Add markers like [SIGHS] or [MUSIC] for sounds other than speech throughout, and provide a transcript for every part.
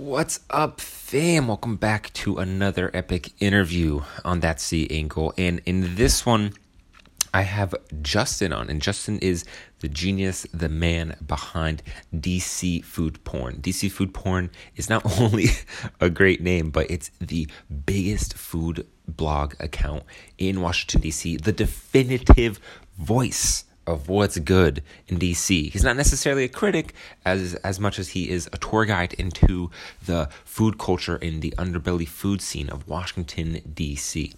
What's up, fam? Welcome back to another epic interview on that sea ankle. And in this one, I have Justin on, and Justin is the genius, the man behind DC Food Porn. DC Food Porn is not [LAUGHS] only a great name, but it's the biggest food blog account in Washington, DC, the definitive voice of what's good in DC. He's not necessarily a critic as as much as he is a tour guide into the food culture in the underbelly food scene of Washington DC.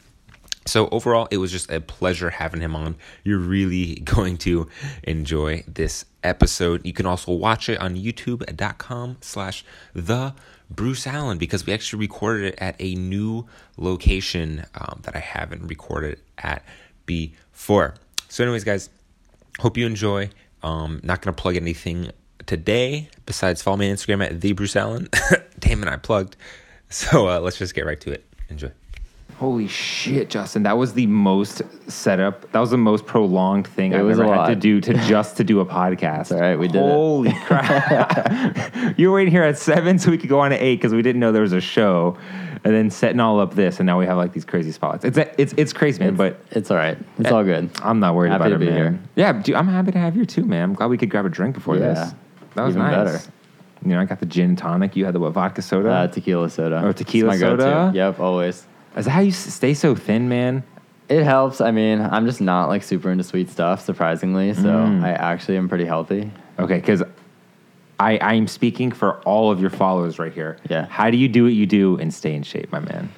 So overall, it was just a pleasure having him on. You're really [LAUGHS] going to enjoy this episode. You can also watch it on youtube.com slash the Bruce Allen because we actually recorded it at a new location um, that I haven't recorded at before. So anyways, guys, hope you enjoy. Um, not going to plug anything today besides follow me on Instagram at the Bruce Allen. [LAUGHS] Damn it, I plugged. So uh, let's just get right to it. Enjoy. Holy shit, Justin! That was the most setup. That was the most prolonged thing It I've ever had to do to [LAUGHS] just to do a podcast. all right, we did it. Holy crap! [LAUGHS] you were waiting here at seven so we could go on at eight because we didn't know there was a show, and then setting all up this, and now we have like these crazy spots. It's it's it's crazy, man. but It's all right. It's all good. I'm not worried Happy about to it, be man. here. Yeah, dude, I'm happy to have you too, man. I'm glad we could grab a drink before Yeah. this. That was Even nice. better. You know, I got the gin tonic. You had the what vodka soda. Uh, tequila soda. Oh, tequila It's my go-to. soda? Yep, always. Is that how you stay so thin, man? It helps. I mean, I'm just not like super into sweet stuff, surprisingly. So Mm. I actually am pretty healthy. Okay, because I I'm speaking for all of your followers right here. Yeah. How do you do what you do and stay in shape, my man?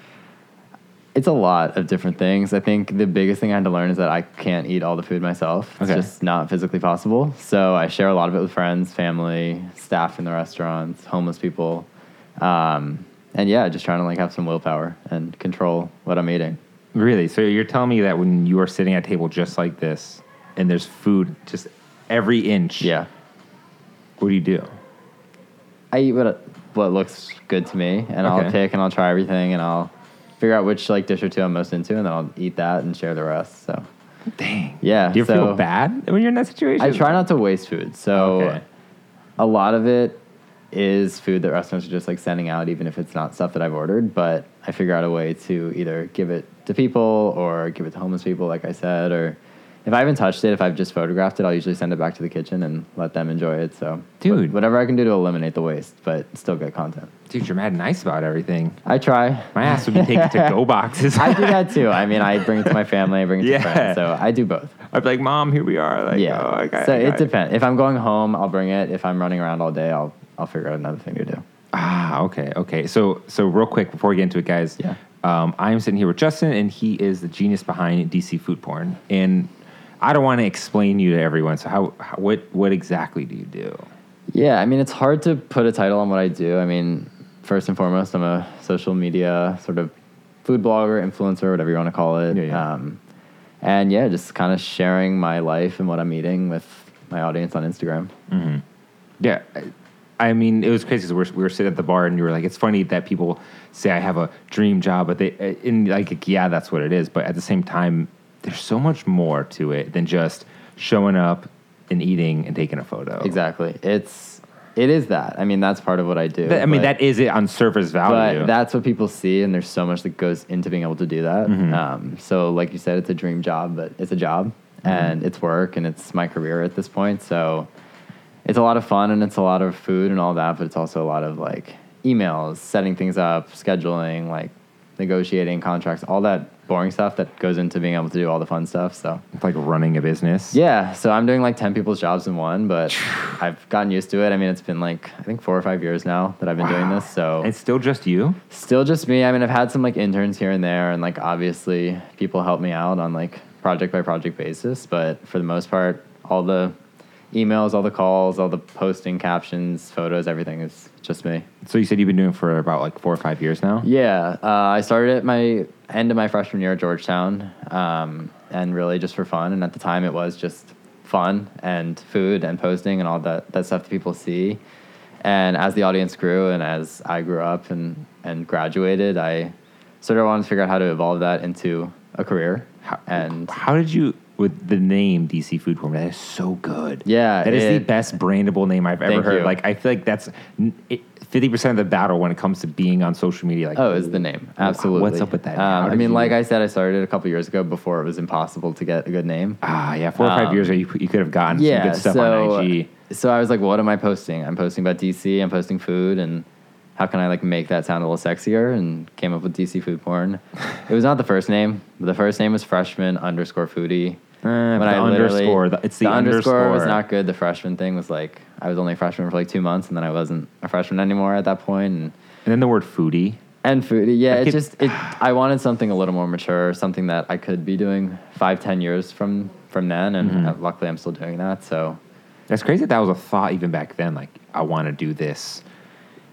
It's a lot of different things. I think the biggest thing I had to learn is that I can't eat all the food myself. It's Okay. just not physically possible. So I share a lot of it with friends, family, staff in the restaurants, homeless people. Um, and yeah, just trying to like have some willpower and control what I'm eating. Really? So you're telling me that when you are sitting at a table just like this, and there's food just every inch. Yeah. What do you do? I eat what what looks good to me, and Okay. I'll pick and I'll try everything, and I'll figure out which like dish or two I'm most into, and then I'll eat that and share the rest. So Dang. Yeah, Do you ever so- feel bad when you're in that situation? I try not to waste food. So Okay. a lot of it is food that restaurants are just like sending out, even if it's not stuff that I've ordered. But I figure out a way to either give it to people or give it to homeless people, like I said, or if I haven't touched it, if I've just photographed it, I'll usually send it back to the kitchen and let them enjoy it. So, Dude. wh- whatever I can do to eliminate the waste, but still good content. Dude, you're mad nice about everything. I try. My ass would be [LAUGHS] taking to go boxes. I do that too. I mean, I bring it to my family, I bring it Yeah. to friends. So I do both. I'd be like, Mom, here we are. Like, yeah. oh, I got, so it depends. If I'm going home, I'll bring it. If I'm running around all day, I'll I'll figure out another thing to do. Ah, okay, okay. So, so real quick before we get into it, guys. Yeah. Um, I'm sitting here with Justin, and he is the genius behind DC Food Porn. And I don't want to explain you to everyone. So, how, how what what exactly do you do? Yeah, I mean, it's hard to put a title on what I do. I mean, first and foremost, I'm a social media sort of food blogger, influencer, whatever you want to call it. Yeah, yeah. Um, and yeah, just kind of sharing my life and what I'm eating with my audience on Instagram. Yeah. I- mean, it was crazy. 'cause We're, we were sitting at the bar, and you were like, "It's funny that people say I have a dream job, but they, in like, yeah, that's what it is. But at the same time, there's so much more to it than just showing up and eating and taking a photo. Exactly. It's it is that. I mean, that's part of what I do. I mean, but- that is it on surface value. But that's what people see, and there's so much that goes into being able to do that. Mm-hmm. Um, so, like you said, it's a dream job, but it's a job, Mm-hmm. and it's work, and it's my career at this point. So, it's a lot of fun, and it's a lot of food and all that, but it's also a lot of like emails, setting things up, scheduling, like negotiating contracts, all that boring stuff that goes into being able to do all the fun stuff. So, It's like running a business. yeah, so I'm doing like 10 people's jobs in one, but [SIGHS] I've gotten used to it. I mean, it's been like, I think four or five years now that I've been doing this. So, It's still just you. Still just me. I mean, I've had some like interns here and there, and like obviously people help me out on like project by project basis. But for the most part, all the emails, all the calls, all the posting, captions, photos, everything is just me. So you said you've been doing it for about like four or five years now. Yeah, uh, I started at my end of my freshman year at Georgetown, um, and really just for fun. And at the time, it was just fun and food and posting and all that that stuff that people see. And as the audience grew and as I grew up and and graduated, I sort of wanted to figure out how to evolve that into a career. How, and how did you? With the name DC Food Porn. That is so good. Yeah, that is the best brandable name I've ever heard. you. Like I feel like that's fifty percent of the battle when it comes to being on social media. Like, Oh, is the name absolutely? What's up with that? Um, I mean, you- like I said, I started a couple years ago before it was impossible to get a good name. ah, yeah, four or five Um, years ago, you, you could have gotten yeah, some good stuff so on IG. so I was like, what am I posting? I'm posting about DC. I'm posting food, and how can I like make that sound a little sexier? And came up with DC food porn. [LAUGHS] it was not the first name. The first name was freshman underscore foodie. Uh, the I underscore, the- it's the underscore was not good. The freshman thing was like I was only a freshman for like two months, and then I wasn't a freshman anymore at that point, and And then the word foodie. and foodie. Yeah, I it could- just it. I wanted something a little more mature, something that I could be doing five, ten years from from then, and Mm-hmm. luckily I'm still doing that. So That's crazy. That, that was a thought even back then. Like, I want to do this.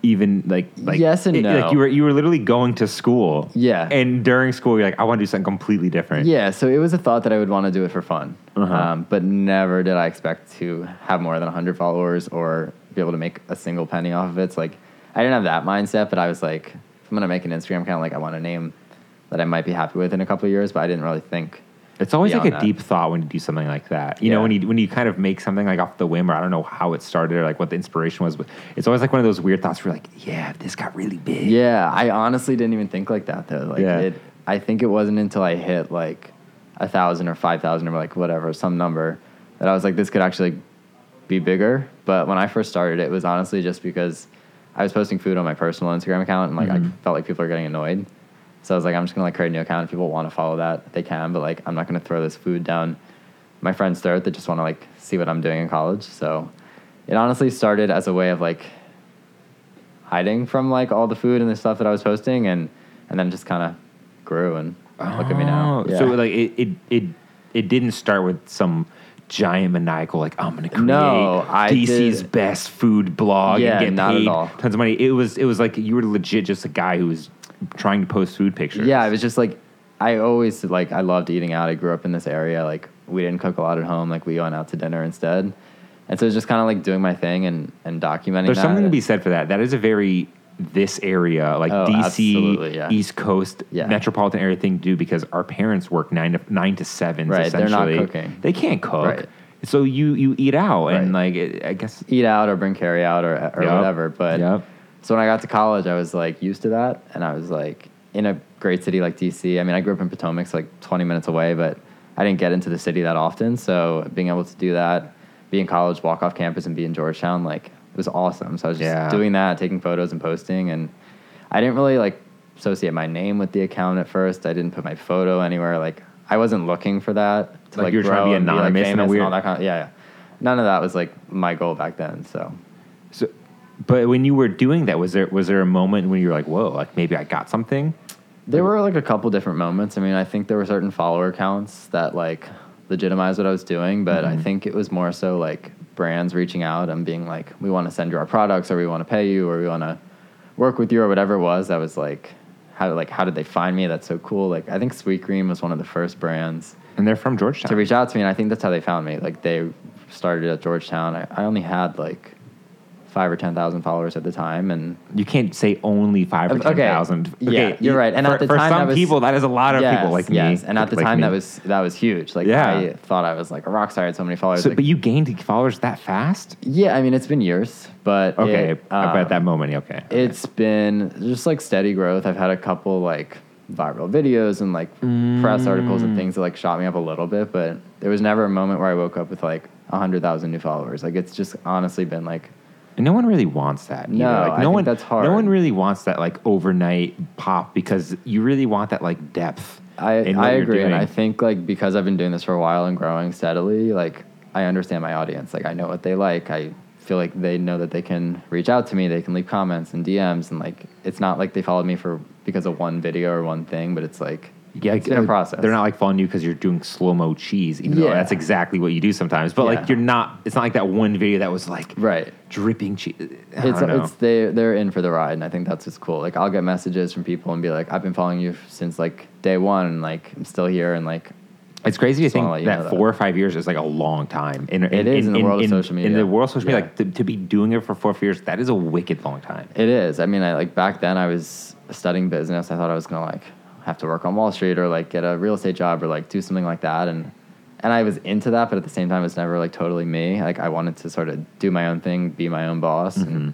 Even like, like Yes and it- no. Like you were you were literally going to school. Yeah. And during school, you're like, I want to do something completely different. Yeah, so it was a thought that I would want to do it for fun, Uh-huh. um, but never did I expect to have more than 100 followers or be able to make a single penny off of it. It's like I didn't have that mindset, but I was like, if I'm gonna make an Instagram account, like I want a name that I might be happy with in a couple of years, but I didn't really think. It's always like a that. deep thought when you do something like that. You know, when you when you kind of make something like off the whim, or I don't know how it started or like what the inspiration was, but it's always like one of those weird thoughts where you're like, yeah, this got really big. Yeah, I honestly didn't even think like that though. Like Yeah. it, I think it wasn't until I hit like a thousand or five thousand or like whatever some number that I was like, this could actually be bigger. But when I first started, it was honestly just because I was posting food on my personal Instagram account and like I mm-hmm. felt like people were getting annoyed. So I was like, I'm just gonna like create a new account. If people want to follow that, they can. But like, I'm not gonna throw this food down my friend's throat that just want to like see what I'm doing in college. So it honestly started as a way of like hiding from like all the food and the stuff that I was posting, and and then just kind of grew and look at me now. Oh, So like it, it it it didn't start with some giant maniacal like I'm gonna create No, DC's best food blog Yeah, and get not at paid all. tons of money. It was it was like you were legit just a guy who was trying to post food pictures. Yeah, it was just like I always like I loved eating out. I grew up in this area. Like we didn't cook a lot at home. Like we went out to dinner instead. And so it's just kind of like doing my thing and, and documenting There's that. something to be said for that. That is a very this area, like Oh, DC, yeah. East Coast, Yeah. metropolitan area thing to do because our parents work nine to nine to seven. Right, they're not cooking. They can't cook. Right. So you you eat out and Right. like it, I guess eat out or bring carry out or, or Yep. whatever. But Yep. So when I got to college, I was like used to that, and I was like in a great city like DC. I mean, I grew up in Potomac, so like 20 minutes away, but I didn't get into the city that often. So being able to do that, be in college, walk off campus, and be in Georgetown, like it was awesome. So I was just Yeah. doing that, taking photos and posting, and I didn't really like associate my name with the account at first. I didn't put my photo anywhere. Like I wasn't looking for that to Like like, you were trying to grow be and anonymous a famous and weird- all that kind of, yeah, yeah. None of that was like my goal back then. So, but when you were doing that, was there was there a moment when you were like, "Whoa, like maybe I got something"? There were like a couple different moments. I mean, I think there were certain follower accounts that like legitimized what I was doing, but I mm-hmm. think it was more so like brands reaching out and being like, "We want to send you our products, or we want to pay you, or we want to work with you, or whatever it was." That was like, how like how did they find me? That's so cool. Like I think Sweetgreen was one of the first brands And they're from Georgetown. to reach out to me, and I think that's how they found me. Like they started at Georgetown. I, I only had like five or ten thousand followers at the time, and you can't say only five or Okay. ten thousand. Yeah, you're right. And for, at the for time, some that was- people, that is a lot of people like yes. me. And at the like time, me. that was that was huge. Like Yeah. I thought I was like a rock star. I had so many followers. So, like, but you gained followers that fast? yeah, I mean, it's been years, but Okay, it, but at um, that moment, okay. it's been just like steady growth. I've had a couple like viral videos and like press articles Mm. and things that like shot me up a little bit, but there was never a moment where I woke up with like a hundred thousand new followers. Like it's just honestly been like And no one really wants that. either. No, like, I no think one, that's hard. No one really wants that like overnight pop because you really want that like depth. I, I agree, and. I think like because I've been doing this for a while and growing steadily, like I understand my audience. Like I know what they like. I feel like they know that they can reach out to me. They can leave comments and DMs, and like it's not like they followed me for because of one video or one thing, but it's like Yeah, it's a process. They're not like following you because you're doing slow mo cheese, even though that's exactly what you do sometimes. But Yeah. like you're not. It's not like that one video that was like right. dripping cheese. I It's it's they they're in for the ride, and I think that's what's cool. Like I'll get messages from people and be like, I've been following you since like day one, and like I'm still here, and like It's crazy to think that that. four or five years is like a long time. In, It is in the world of social media. In the world of social media, Yeah. like to, to be doing it for four years, that is a wicked long time. It is. I mean, I like back then I was studying business. I thought I was gonna like have to work on Wall Street or like get a real estate job or like do something like that. And and I was into that, but at the same time, it's never like totally me. Like I wanted to sort of do my own thing, be my own boss, and mm-hmm.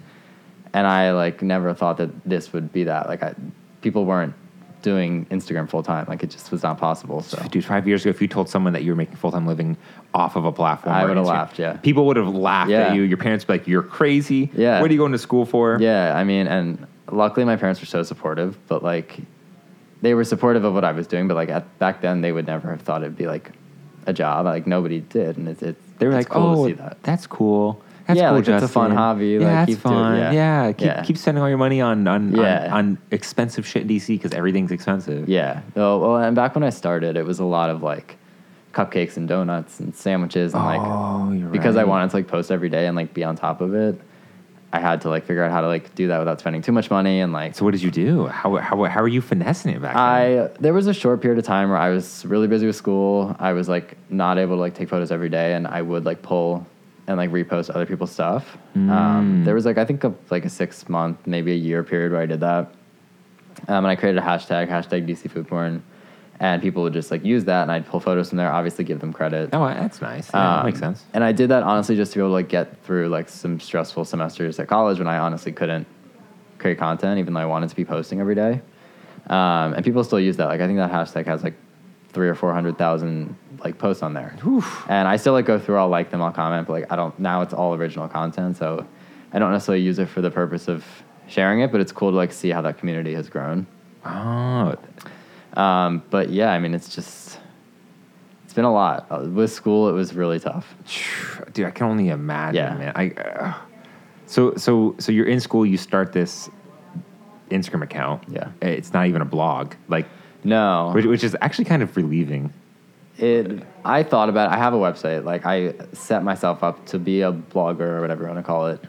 and I like never thought that this would be that. Like I, people weren't doing Instagram full time. Like it just was not possible. So Dude, five years ago, if you told someone that you were making full time living off of a platform, I would've laughed, yeah. people would have laughed at you. Your parents would be like, "You're crazy. Yeah. what are you going to school for?" Yeah, I mean, and luckily my parents were so supportive, but like they were supportive of what I was doing, but like at, back then they would never have thought it'd be like a job. Like nobody did, and it's, it's they were it's like, cool "Oh, to see that. that's cool. That's Yeah, cool, like, it's a fun hobby, Yeah, like, that's keep doing- fun. yeah. yeah, keep Yeah. keep spending all your money on on Yeah. on, on expensive shit in DC because everything's expensive. Yeah. Oh, well, and back when I started, it was a lot of like cupcakes and donuts and sandwiches and Oh, like because I wanted to like post every day and like be on top of it. I had to like figure out how to like do that without spending too much money and like So what did you do? How how how are you finessing it back then? I there was a short period of time where I was really busy with school. I was like not able to like take photos every day, and I would like pull and like repost other people's stuff. Mm. Um, there was like I think a, like a six month, maybe a year period where I did that, um, and I created a hashtag hashtag DC food porn, and people would just like use that, and I'd pull photos from there. Obviously, give them credit. Oh, that's nice. Yeah, that Um, makes sense. And I did that honestly just to be able to like get through like some stressful semesters at college when I honestly couldn't create content, even though I wanted to be posting every day. Um, and people still use that. Like I think that hashtag has like three or four hundred thousand like posts on there. And I still like go through. I'll like them. I'll comment. But like I don't now. It's all original content, so I don't necessarily use it for the purpose of sharing it. But it's cool to like see how that community has grown. Oh, Um, but yeah, I mean, it's just it's been a lot. Uh, with school, it was really tough. [SIGHS] dude, I can only imagine, Yeah. man. I uh, so so so you're in school. You start this Instagram account. Yeah. it's not even a blog, like No, which, which is actually kind of relieving. it i thought about it. i have a website like i set myself up to be a blogger or whatever you want to call it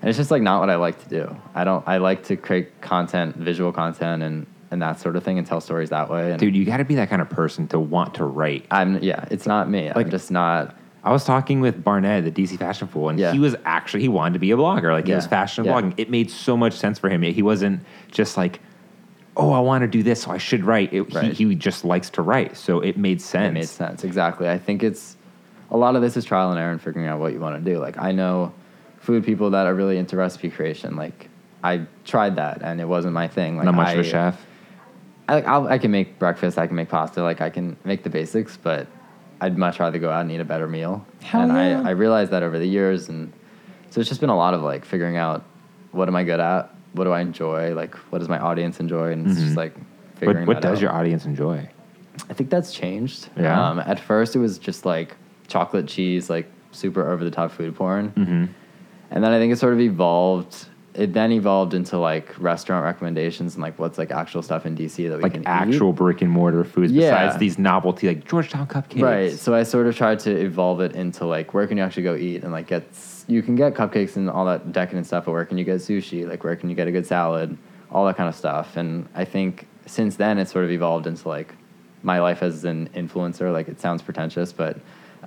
and it's just like not what i like to do i don't i like to create content visual content and and that sort of thing and tell stories that way and Dude, you got to be that kind of person to want to write. i'm yeah it's not me Like- i'm just not I was talking with Barnett, the DC Fashion Fool, and Yeah. he was actually he wanted to be a blogger. Like it was fashion Yeah. blogging. It made so much sense for him. He wasn't just like, oh, I want to do this, so I should write. It, Right. he, he just likes to write, so it made sense. it made sense exactly i think it's a lot of this is trial and error and figuring out what you want to do like i know food people that are really into recipe creation like i tried that and it wasn't my thing like Not much of a I- chef. I, like, I'll, I can make breakfast, I can make pasta, like I can make the basics, but I'd much rather go out and eat a better meal. Hell and yeah. I, I realized that over the years, and so it's just been a lot of like figuring out what am I good at, what do I enjoy, like what does my audience enjoy, and it's Mhm. just like figuring. What, what does out. your audience enjoy? I think that's changed. Yeah? Um, at first, it was just like chocolate cheese, like super over the top food porn. Mm-hmm. And then I think it sort of evolved. It then evolved into like restaurant recommendations and like what's like actual stuff in DC that we Like can eat. actual brick and mortar foods Yeah. besides these novelty like Georgetown cupcakes. Right. So I sort of tried to evolve it into like where can you actually go eat and like get you can get cupcakes and all that decadent stuff, but where can you get sushi? Like where can you get a good salad? All that kind of stuff. And I think since then it's sort of evolved into like my life as an influencer. Like it sounds pretentious, but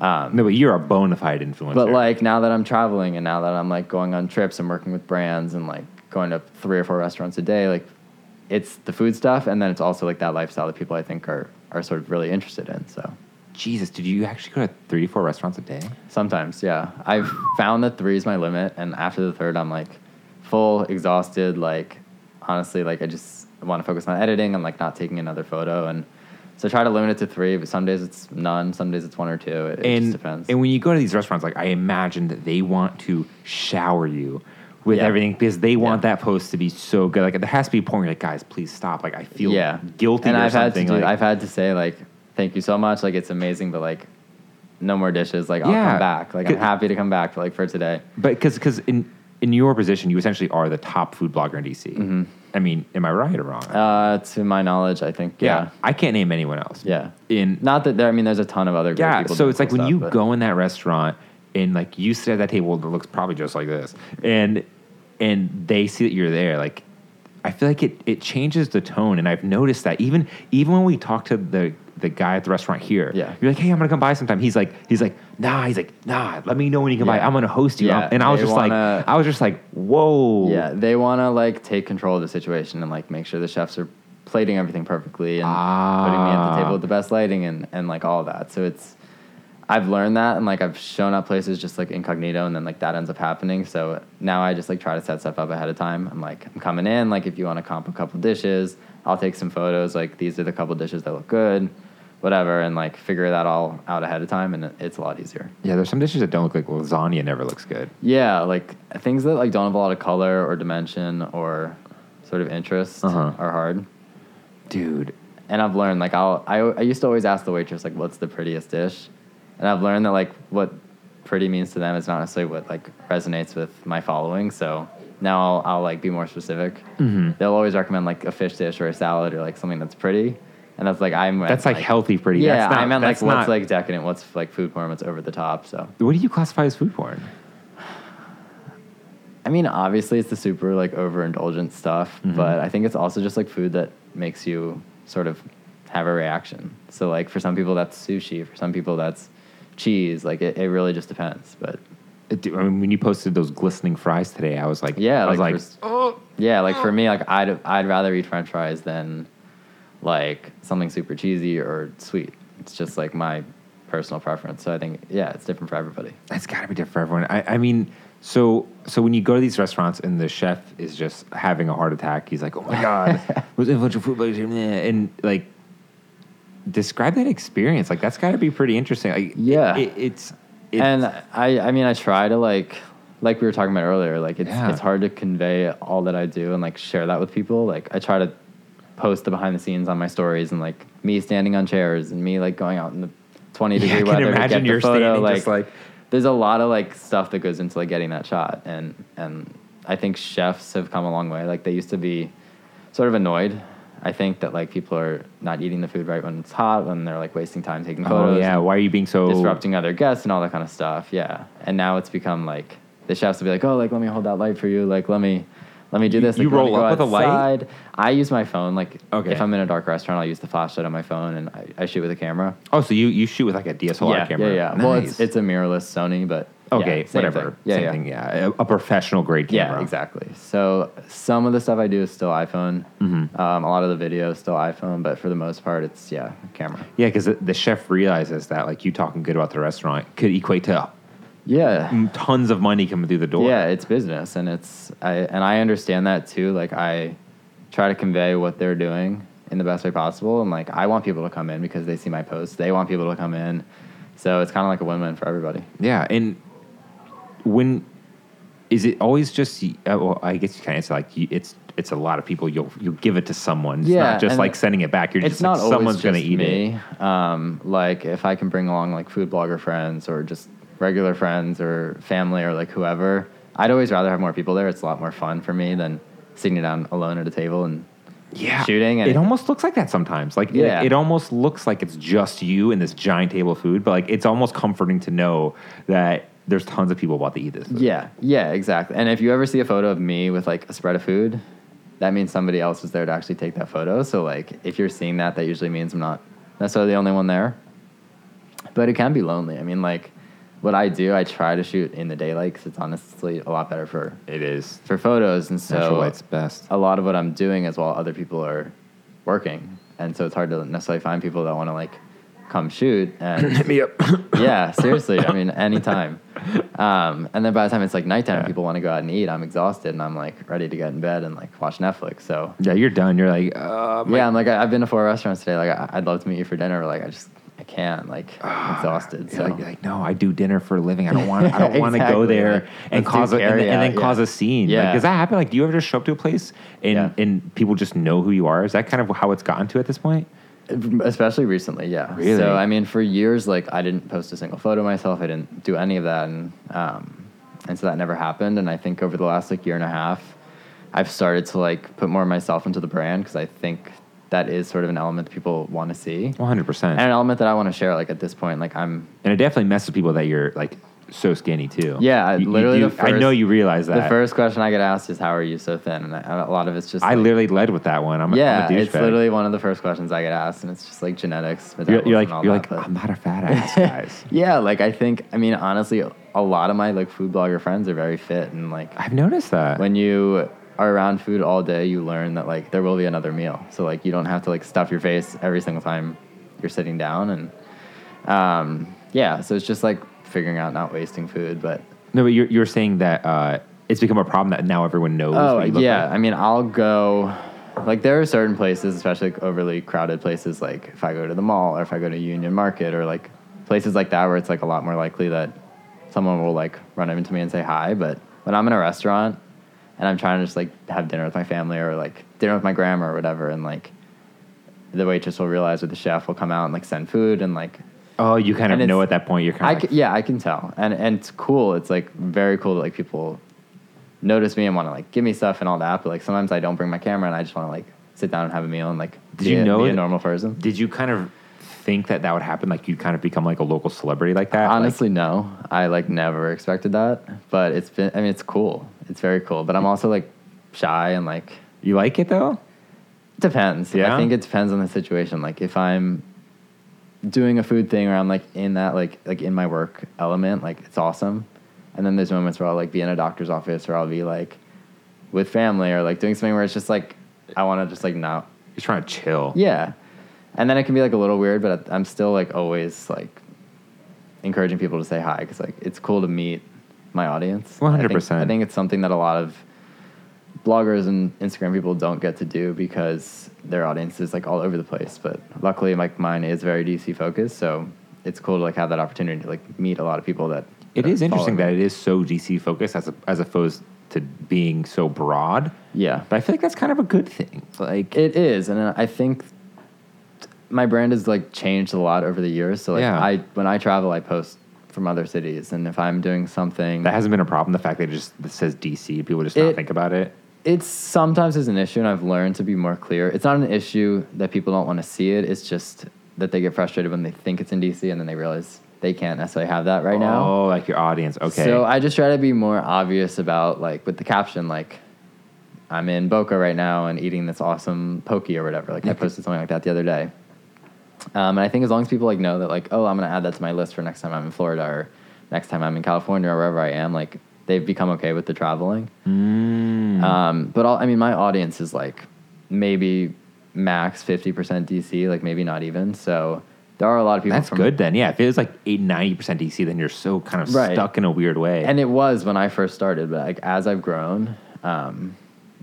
um, No, but you're a bona fide influencer. but like now that I'm traveling and now that I'm like going on trips and working with brands and like going to three or four restaurants a day, like it's the food stuff and then it's also like that lifestyle that people I think are are sort of really interested in. So Jesus, did you actually go to three to four restaurants a day? sometimes, yeah. I've found that three is my limit and after the third I'm like full, exhausted, like honestly, like I just want to focus on editing and like not taking another photo and so try to limit it to three, but some days it's none, some days it's one or two. It, it and just depends. and when you go to these restaurants, like I imagine that they want to shower you with Yeah. everything because they want Yeah. that post to be so good. Like there has to be a point where you're like, guys, please stop. Like I feel yeah. guilty and I've had to something. do, like, I've had to say like thank you so much like it's amazing but like no more dishes like I'll Yeah. come back like I'm happy to come back for like for today but because because in in your position, you essentially are the top food blogger in DC. Mm-hmm. I mean, am I right or wrong? Uh, to my knowledge I think yeah I can't name anyone else. yeah, In not that there I mean there's a ton of other great yeah, people so it's like cool when stuff, you but- go in that restaurant and like you sit at that table that looks probably just like this, and and they see that you're there, like I feel like it it changes the tone, and I've noticed that even even when we talk to the the guy at the restaurant here, Yeah. you're like, hey, I'm gonna come by sometime. He's like, he's like, nah, he's like, nah, let me know when you come by. Yeah. I'm gonna host you. Yeah, and I was they just wanna- like, I was just like, whoa, yeah they want to like take control of the situation and like make sure the chefs are plating everything perfectly and putting me at the Ah. table with the best lighting and and like all that so it's I've learned that and like I've shown up places just like incognito and then like that ends up happening. So now I just like try to set stuff up ahead of time. I'm like, I'm coming in, like if you want to comp a couple dishes, I'll take some photos, like these are the couple dishes that look good, whatever, and like figure that all out ahead of time and it- it's a lot easier. Yeah, there's some dishes that don't look like lasagna. Never looks good. Yeah, like things that like don't have a lot of color or dimension or sort of interest Uh-huh. are hard. Dude, and I've learned like I'll I, I used to always ask the waitress like what's the prettiest dish, and I've learned that like what pretty means to them is not necessarily what like resonates with my following. So now I'll, I'll like be more specific. Mm-hmm. They'll always recommend like a fish dish or a salad or like something that's pretty, and that's like I'm that's like, healthy pretty. Yeah, that's not, I meant like that's what's not- like decadent, what's like food porn, what's over the top. So What do you classify as food porn? I mean, obviously it's the super like overindulgent stuff, Mm-hmm. but I think it's also just like food that makes you sort of have a reaction. So like for some people that's sushi, for some people that's cheese. Like it, it really just depends. But It- I mean, when you posted those glistening fries today, I was like, yeah, I was like, like, for, yeah, like for [GASPS] me, like I'd I'd rather eat French fries than like something super cheesy or sweet. It's just like my personal preference. So I think yeah, it's different for everybody. It's got to be different for everyone. I, I mean, so so when you go to these restaurants and the chef is just having a heart attack, he's like, "Oh my god, [LAUGHS] was a bunch of food there?" and like describe that experience. Like that's got to be pretty interesting. Like, Yeah. it, it's, it's and I, I mean, I try to like, like we were talking about earlier, like it's Yeah. it's hard to convey all that I do and like share that with people. Like I try to post the behind the scenes on my stories and like me standing on chairs and me like going out in the twenty Yeah, degree I can weather to get the photo. Like, just like- there's a lot of like stuff that goes into like getting that shot, and and I think chefs have come a long way. Like they used to be sort of annoyed. I think that like people are not eating the food right when it's hot, when they're like wasting time taking oh, photos oh yeah, why are you being so disrupting other guests and all that kind of stuff. Yeah, and now it's become like the chefs will be like, "Oh, like let me hold that light for you. Like let me, let me do this." Like, you roll up with a light? I use my phone. Like Okay. if I'm in a dark restaurant, I'll use the flashlight on my phone and I, I shoot with a camera. Oh, so you you shoot with like a DSLR yeah, camera? yeah, yeah. Well, it's it's a mirrorless Sony, but yeah, okay, same whatever. thing. Yeah, Same yeah. thing. Yeah, a, a professional grade camera. Yeah, exactly. So some of the stuff I do is still iPhone. Mm-hmm. Um, a lot of the video is still iPhone, but for the most part, it's yeah, camera. Yeah, because the, the chef realizes that like you talking good about the restaurant could equate to Yeah, tons of money coming through the door. Yeah, it's business, and it's I and I understand that too. Like I try to convey what they're doing in the best way possible, and like I want people to come in because they see my posts. They want people to come in, so it's kind of like a win-win for everybody. Yeah, and when is it always just? Uh, well, I guess you kind of answer like it's it's a lot of people. You'll you'll give it to someone. It's Yeah, not just like sending it back. You're it's just not like, someone's going to just eat me. it. Um, like if I can bring along like food blogger friends or just regular friends or family or like whoever, I'd always rather have more people there. It's a lot more fun for me than sitting down alone at a table and Yeah, shooting. And it almost looks like that sometimes. Like Yeah. it, it almost looks like it's just you and this giant table of food. But like it's almost comforting to know that there's tons of people about to eat this. Food. Yeah, yeah, exactly. And if you ever see a photo of me with like a spread of food, that means somebody else was there to actually take that photo. So like if you're seeing that, that usually means I'm not necessarily the only one there. But it can be lonely. I mean, like what I do, I try to shoot in the daylight because it's honestly a lot better for it is. for photos. And Natural so light's best. a lot of what I'm doing is while other people are working, and so it's hard to necessarily find people that want to like come shoot [CLEARS THROAT] and hit me up. [LAUGHS] yeah, seriously. I mean, [LAUGHS] anytime. Um, and then by the time it's like nighttime, Yeah. people want to go out and eat. I'm exhausted and I'm like ready to get in bed and like watch Netflix. So yeah, you're done. You're like, uh, my- yeah, I'm like I, I've been to four restaurants today. Like I, I'd love to meet you for dinner. But, like I just I can't. Like I'm exhausted. So like, you're like, no, I do dinner for a living. I don't want. I [LAUGHS] don't want to go there like, and cause a, and, then- and then carry-out, cause a scene. Yeah. Like, does that happen? Like, do you ever just show up to a place and Yeah. and people just know who you are? Is that kind of how it's gotten to at this point? especially recently, yeah. Really? So I mean, for years, like I didn't post a single photo myself. I didn't do any of that, and um, and so that never happened. And I think over the last like year and a half, I've started to like put more of myself into the brand because I think that is sort of an element that people want to see, One hundred percent. and an element that I want to share. Like at this point, like I'm And it definitely messes people that you're like so skinny too. Yeah, I- You- you literally do- the I know you realize that. the first question I get asked is, "How are you so thin?" And I, a lot of it's just I like, literally led with that one. I'm, a- yeah, I'm it's douchebag. literally one of the first questions I get asked, and it's just like genetics. You're, you're like you're that, like I'm not a fat ass, [LAUGHS] guys. Yeah, like I think I mean honestly, a lot of my like food blogger friends are very fit and like I've noticed that. when you are around food all day, you learn that like there will be another meal. So like you don't have to like stuff your face every single time you're sitting down and um yeah, so it's just like figuring out not wasting food, but No, but you're you're saying that uh, it's become a problem that now everyone knows. Oh what you look yeah, like. I mean, I'll go. Like there are certain places, especially like overly crowded places, like if I go to the mall or if I go to Union Market or like places like that, where it's like a lot more likely that someone will like run into me and say hi. But when I'm in a restaurant and I'm trying to just like have dinner with my family or like dinner with my grandma or whatever, and like the waitress will realize or the chef will come out and like send food and like Oh, you kind of know at that point. You're I kind of c- yeah, I can tell, and and it's cool. It's like very cool that like people notice me and want to like give me stuff and all that. But like sometimes I don't bring my camera and I just want to like sit down and have a meal and like Did be you a, know be a normal person. Did you kind of think that that would happen? Like you'd kind of become like a local celebrity like that? Like- Honestly, no. I like never expected that, but it's been. I mean, it's cool. It's very cool. But I'm also like shy and like you like it though? depends. Yeah? I think it depends on the situation. Like if I'm doing a food thing or I'm like in that like like in my work element, like it's awesome. And then there's moments where I'll like be in a doctor's office or I'll be like with family or like doing something where it's just like I want to just like not You're trying to chill. yeah. And then it can be like a little weird, but I'm still like always like encouraging people to say hi because like it's cool to meet my audience. 100%. I think it's something that a lot of bloggers and Instagram people don't get to do because their audience is like all over the place. But luckily, like mine is very DC focused, so it's cool to like have that opportunity to like meet a lot of people that. It is interesting follow that it is so DC focused as a, as opposed to being so broad. Yeah, But I feel like that's kind of a good thing. Like It is, and I think my brand has like changed a lot over the years. So like Yeah. I when I travel, I post from other cities, and if I'm doing something that hasn't been a problem. The fact that it just it says DC, people just not It- think about it. it's sometimes is an issue, and I've learned to be more clear. It's not an issue that people don't want to see it. It's just that they get frustrated when they think it's in DC, and then they realize they can't necessarily have that right now. Oh, like your audience. Okay. So I just try to be more obvious about like with the caption, like I'm in Boca right now and eating this awesome poke or whatever. Like I posted something like that the other day. Um, and I think as long as people like know that like, oh, I'm gonna add that to my list for next time I'm in Florida or next time I'm in California or wherever I am, like they've become okay with the traveling. Mm. Um, but all, I mean, my audience is like maybe max 50% DC, like maybe not even. So there are a lot of people That's from good then. Yeah, if it was like 8 90% DC, then you're so kind of Right. stuck in a weird way. and it was when I first started, but like as I've grown, um,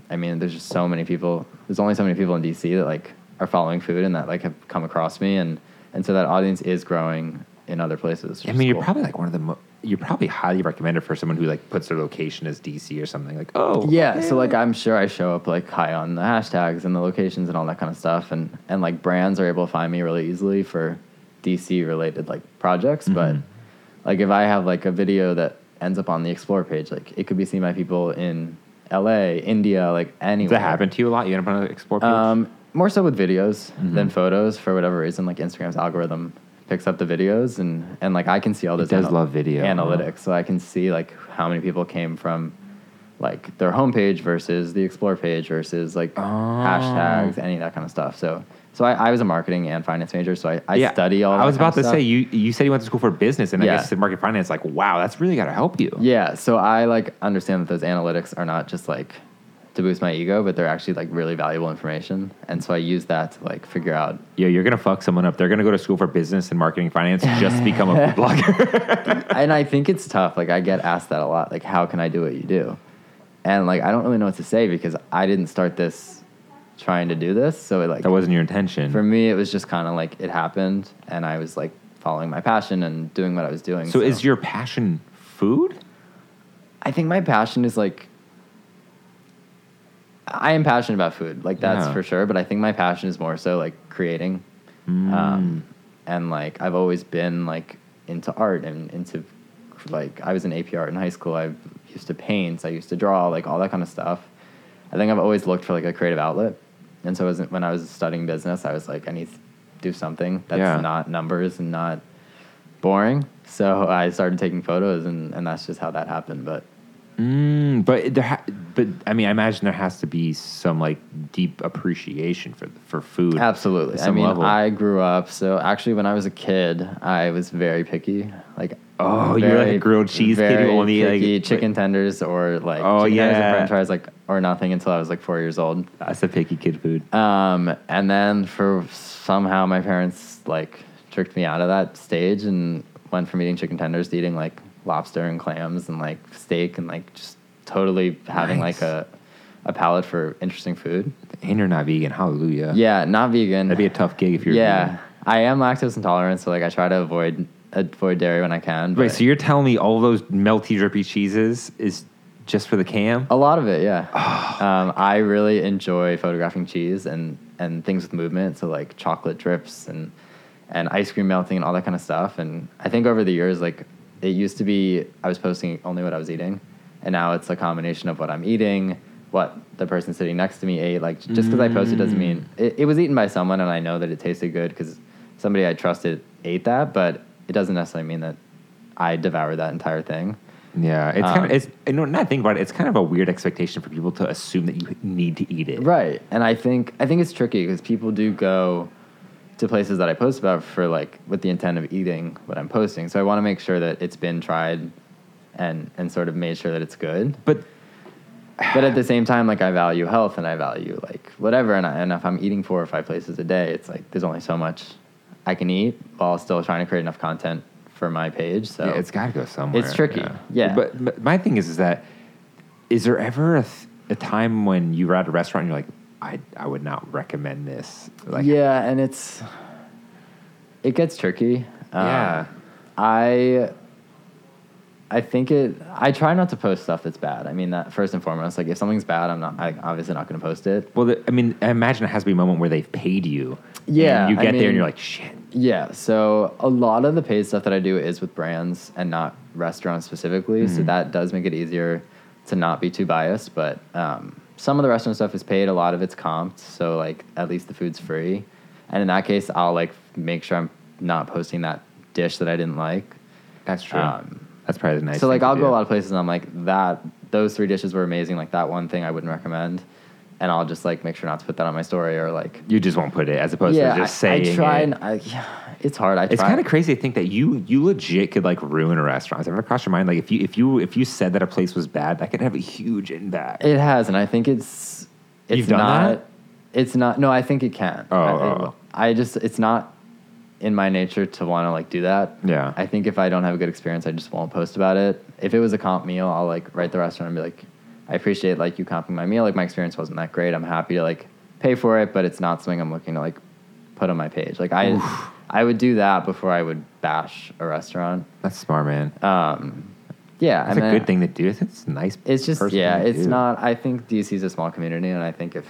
I mean, there's just so many people. There's only so many people in DC that like are following food and that like have come across me, and and so that audience is growing in other places. I mean, you're cool. probably like one of the mo- you're probably highly recommended for someone who like puts their location as DC or something. Like, oh, yeah. okay. So like I'm sure I show up like high on the hashtags and the locations and all that kind of stuff, and and like brands are able to find me really easily for DC related like projects, but Mhm. like if I have like a video that ends up on the explore page, like it could be seen by people in LA, India, like anywhere. Does that happen to you a lot? You end up on an explore page? Um, more so with videos Mm-hmm. than photos for whatever reason. Like Instagram's algorithm picks up the videos, and and like I can see all It this. does love video, huh? analytics, so I can see like how many people came from like their homepage versus the explore page versus like Oh. hashtags, any of that kind of stuff. So so I, I was a marketing and finance major, so I, I study all. I was about to stuff. say you you said you went to school for business, and Yeah. I guess in market finance, like, wow, that's really got to help you. Yeah, so I like understand that those analytics are not just like to boost my ego, but they're actually like really valuable information, and so I use that to like figure out Yo, you're gonna fuck someone up. They're gonna go to school for business and marketing finance just to become a food blogger. [LAUGHS] and I think it's tough. Like I get asked that a lot. Like, how can I do what you do? And like I don't really know what to say because I didn't start this trying to do this. So it like that wasn't your intention. for me, it was just kind of like it happened, and I was like following my passion and doing what I was doing. so, is your passion food? I think my passion is like I am passionate about food, like that's Yeah. for sure. But I think my passion is more so like creating, Mm. um, and like I've always been like into art and into like I was in AP art in high school. I used to paint, I used to draw, like all that kind of stuff. I think I've always looked for like a creative outlet, and so when I was studying business, I was like, I need to do something that's Yeah. not numbers and not boring. So I started taking photos, and, and that's just how that happened. But Mm, but there, ha- but I mean, I imagine there has to be some like deep appreciation for for food. Absolutely. I mean, level. I grew up. So actually, when I was a kid, I was very picky. Like, Oh, you were like a grilled cheese kid who very only, like- picky chicken tenders or like Oh, tenders yeah. and French fries, like or nothing until I was like four years old. That's a picky kid food. Um, and then for somehow my parents like tricked me out of that stage, and went from eating chicken tenders to eating like lobster and clams and like steak and like just totally having Nice. like a a palate for interesting food. And you're not vegan. Hallelujah. Yeah, not vegan. That'd be a tough gig if you're yeah, vegan. I am lactose intolerant, so like I try to avoid avoid dairy when I can. Wait, so you're telling me all those melty, drippy cheeses is just for the cam? a lot of it, yeah. [SIGHS] um, I really enjoy photographing cheese and and things with movement, so like chocolate drips and and ice cream melting and all that kind of stuff. And I think over the years, like it used to be, I was posting only what I was eating, and now it's a combination of what I'm eating, what the person sitting next to me ate. Like just because I posted doesn't mean it, it was eaten by someone, and I know that it tasted good because somebody I trusted ate that, but it doesn't necessarily mean that I devoured that entire thing. Yeah, it's kind Um, of it's. You know, not think about it. It's kind of a weird expectation for people to assume that you need to eat it. Right. And I think I think it's tricky because people do go to places that I post about for like with the intent of eating what I'm posting. So I want to make sure that it's been tried and and sort of made sure that it's good. But But at the same time, like I value health and I value like whatever. And, I, and if I'm eating four or five places a day, it's like there's only so much I can eat while still trying to create enough content for my page. So yeah, it's got to go somewhere. It's tricky, yeah. But, but my thing is, is that is there ever a, th- a time when you were at a restaurant and you're like, I I would not recommend this. Like, yeah, and it's it gets tricky. Um, Yeah. I I think it. I try not to post stuff that's bad. I mean that first and foremost. Like if something's bad, I'm not. I obviously not going to post it. Well, the, I mean, I imagine it has to be a moment where they've paid you. Yeah, and you I get there and you're like, shit. Yeah. So a lot of the paid stuff that I do is with brands and not restaurants specifically. So that does make it easier to not be too biased. But um, some of the restaurant stuff is paid. A lot of it's comped. So like at least the food's free. And in that case, I'll like make sure I'm not posting that dish that I didn't like. That's true. Um, That's probably the nice. so like I'll go a lot of places and I'm like that those three dishes were amazing. Like that one thing I wouldn't recommend, and I'll just like make sure not to put that on my story or like You just won't put it as opposed yeah. to just I, saying I try it. and I, yeah, it's hard. I It's kind of crazy to think that you you legit could like ruin a restaurant. Has it ever crossed your mind? Like if you if you if you said that a place was bad, that could have a huge impact. It has, and I think it's it's You've done not. that? It's not. No, I think it can. Oh, I, oh. oh. I just it's not in my nature to want to like do that. Yeah. I think if I don't have a good experience, I just won't post about it. If it was a comp meal, I'll like write the restaurant and be like, I appreciate like you comping my meal. Like my experience wasn't that great. I'm happy to like pay for it, but it's not something I'm looking to like put on my page. Like I, I would do that before I would bash a restaurant. That's smart, man. Um, yeah, it's I mean, a good thing to do. It's nice. it's just yeah, to it's do. not. I think DC is a small community, and I think if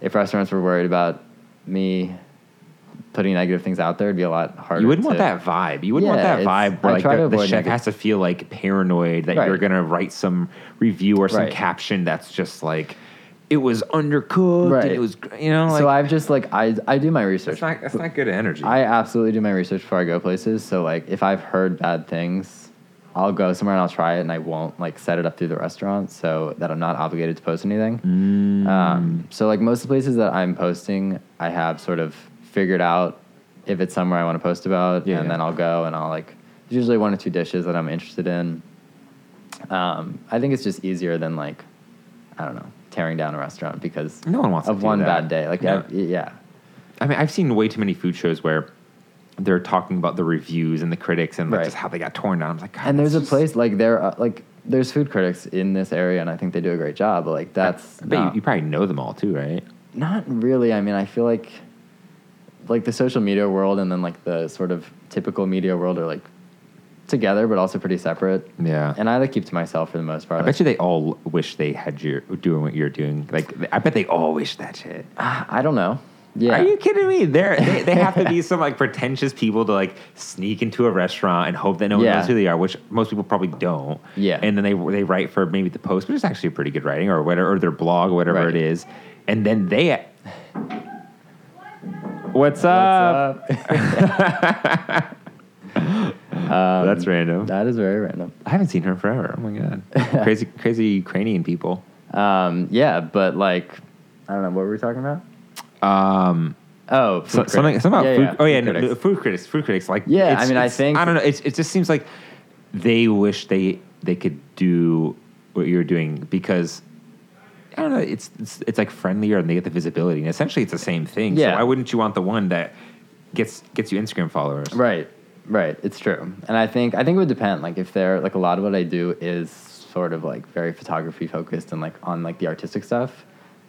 if restaurants were worried about me putting negative things out there, it'd be a lot harder. You wouldn't want that vibe. You wouldn't want that vibe where like the, the chef neg- has to feel like paranoid that Right. you're gonna write some review or some Right. caption that's just like it was undercooked. Right. And it was you know like so I've just like I I do my research. that's not that's not good energy. I absolutely do my research before I go places. So like if I've heard bad things, I'll go somewhere and I'll try it, and I won't like set it up through the restaurant so that I'm not obligated to post anything. Mm. Um, so like most of the places that I'm posting, I have sort of figured out if it's somewhere I want to post about, Yeah, and yeah. then I'll go and I'll like there's usually one or two dishes that I'm interested in. Um, I think it's just easier than like I don't know tearing down a restaurant because No one wants to of do one bad day. Like No. ev- yeah. I mean, I've seen way too many food shows where they're talking about the reviews and the critics and like Right. just how they got torn down. I'm like, God, and there's a place like there are, like there's food critics in this area and i think they do a great job but like that's I bet you, you probably know them all too, right? not really i mean i feel like like the social media world and then like the sort of typical media world are like together but also pretty separate Yeah. and i like keep to myself for the most part I bet you they all wish they had you doing what you're doing. Like, I bet they all wish that shit. [SIGHS] i don't know yeah Are you kidding me? They're, they they have to be some like pretentious people to like sneak into a restaurant and hope that no one Yeah. knows who they are, which most people probably don't. Yeah. And then they they write for maybe the post, which is actually a pretty good writing, or whatever, or their blog, or whatever Right. it is. And then they. What's up? [LAUGHS] [LAUGHS] That's random. that is very random I haven't seen her in forever. Oh my god, [LAUGHS] crazy, crazy Ukrainian people. um, yeah but like i don't know what were we talking about Um, oh so, food something, critics. something about Yeah, food. oh yeah, food no, critics. food critics. Food critics. Like Yeah, I mean, I think- I don't know. It's, it just seems like they wish they they could do what you're doing because I don't know. It's it's, it's like friendlier and they get the visibility. And essentially, it's the same thing. So Yeah. why wouldn't you want the one that gets gets you Instagram followers? Right. Right, it's true, and I think I think it would depend. Like if they're like a lot of what I do is sort of like very photography focused and like on like the artistic stuff,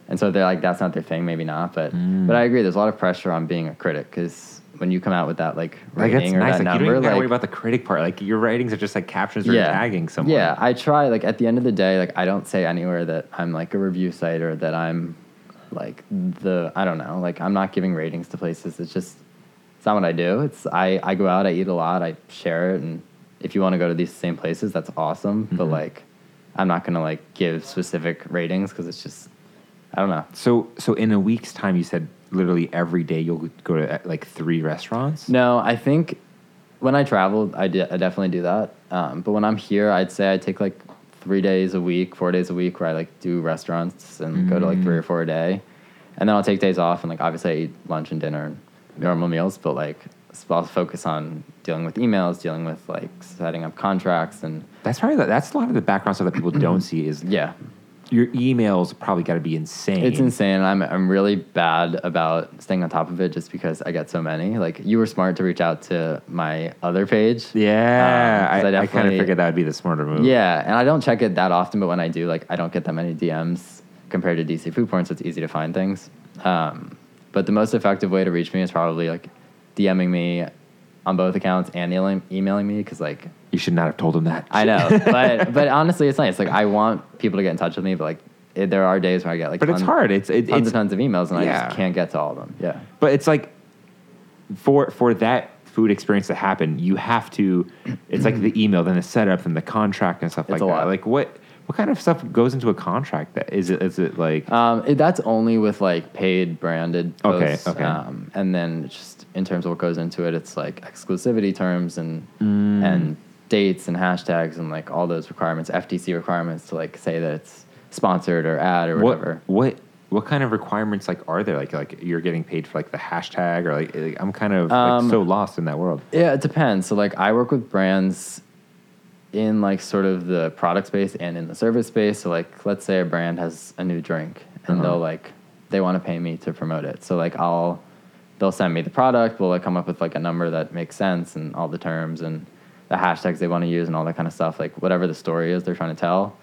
and so they're like that's not their thing, maybe not. But Mm. but I agree. There's a lot of pressure on being a critic because when you come out with that like Like rating that's or nice. that Like you don't even like worry about the critic part. Like your writings are just like captions or tagging someone. yeah, I try. Like at the end of the day, like I don't say anywhere that I'm like a review site or that I'm like the I don't know. Like I'm not giving ratings to places. It's just it's not what I do. It's I I go out, I eat a lot, I share it, and if you want to go to these same places, that's awesome. But Mhm. like I'm not gonna like give specific ratings because it's just I don't know. So so in a week's time, you said literally every day you'll go to uh, like three restaurants. No, I think when I travel, I, did, I definitely do that. Um, but when I'm here, I'd say I take like three days a week, four days a week, where I like do restaurants and go to like three or four a day, and then I'll take days off and like obviously I eat lunch and dinner and normal meals, but like I'll focus on dealing with emails, dealing with like setting up contracts and That's probably the, that's a lot of the background stuff that people don't [CLEARS THROAT] see. Is yeah, your emails probably got to be insane. It's insane. I'm I'm really bad about staying on top of it just because I get so many. Like you were smart to reach out to my other page. Yeah, Um, 'cause I, I, kind of figured that would be the smarter move. Yeah, and I don't check it that often, but when I do, like I don't get that many DMs compared to DC food porn, so it's easy to find things. Um, but the most effective way to reach me is probably like DMing me on both accounts and emailing, emailing me because like you should not have told him that. I know, [LAUGHS] but but honestly, it's nice. Like I want people to get in touch with me, but like it, there are days where I get like But it's hard. It's it, tons it's and tons of emails, and I just can't get to all of them. Yeah. but it's like for for that food experience to happen, you have to. It's like the email, then the setup, then the contract and stuff It's like a that. lot. Like what what kind of stuff goes into a contract? That is it? Is it like Um, it, that's only with like paid branded posts. okay. Um, and then just in terms of what goes into it, it's like exclusivity terms and Mm. and dates and hashtags and like all those requirements, FTC requirements to like say that it's sponsored or ad or what whatever. what what kind of requirements like are there? Like like you're getting paid for like the hashtag or like, like, I'm kind of Um, like so lost in that world. Yeah, it depends. So like I work with brands in like sort of the product space and in the service space. So like let's say a brand has a new drink and Uh-huh. they'll like they want to pay me to promote it. So like I'll they'll send me the product, we'll like come up with like a number that makes sense and all the terms and the hashtags they want to use and all that kind of stuff, like whatever the story is they're trying to tell.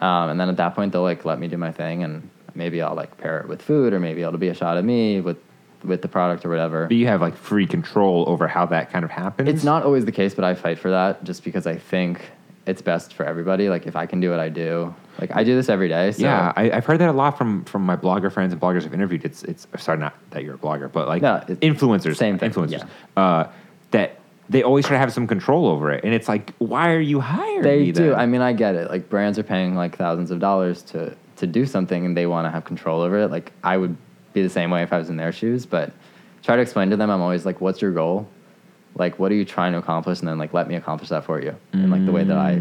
Um, and then at that point they'll like let me do my thing and maybe I'll like pair it with food or maybe it'll be a shot of me with with the product or whatever. But you have like free control over how that kind of happens. It's not always the case, but I fight for that just because I think it's best for everybody. Like if I can do what I do, like I do this every day. So yeah, I, I've heard that a lot from from my blogger friends and bloggers I've interviewed. It's it's sorry, not that you're a blogger, but like No, influencers, same thing, influencers, uh, that they always try to have some control over it, and it's like, why are you hiring they me? do. then? I mean, I get it. Like brands are paying like thousands of dollars to to do something, and they want to have control over it. Like I would be the same way if I was in their shoes. But try to explain to them. I'm always like, "What's your goal? Like, what are you trying to accomplish?" And then like, let me accomplish that for you in like the way that I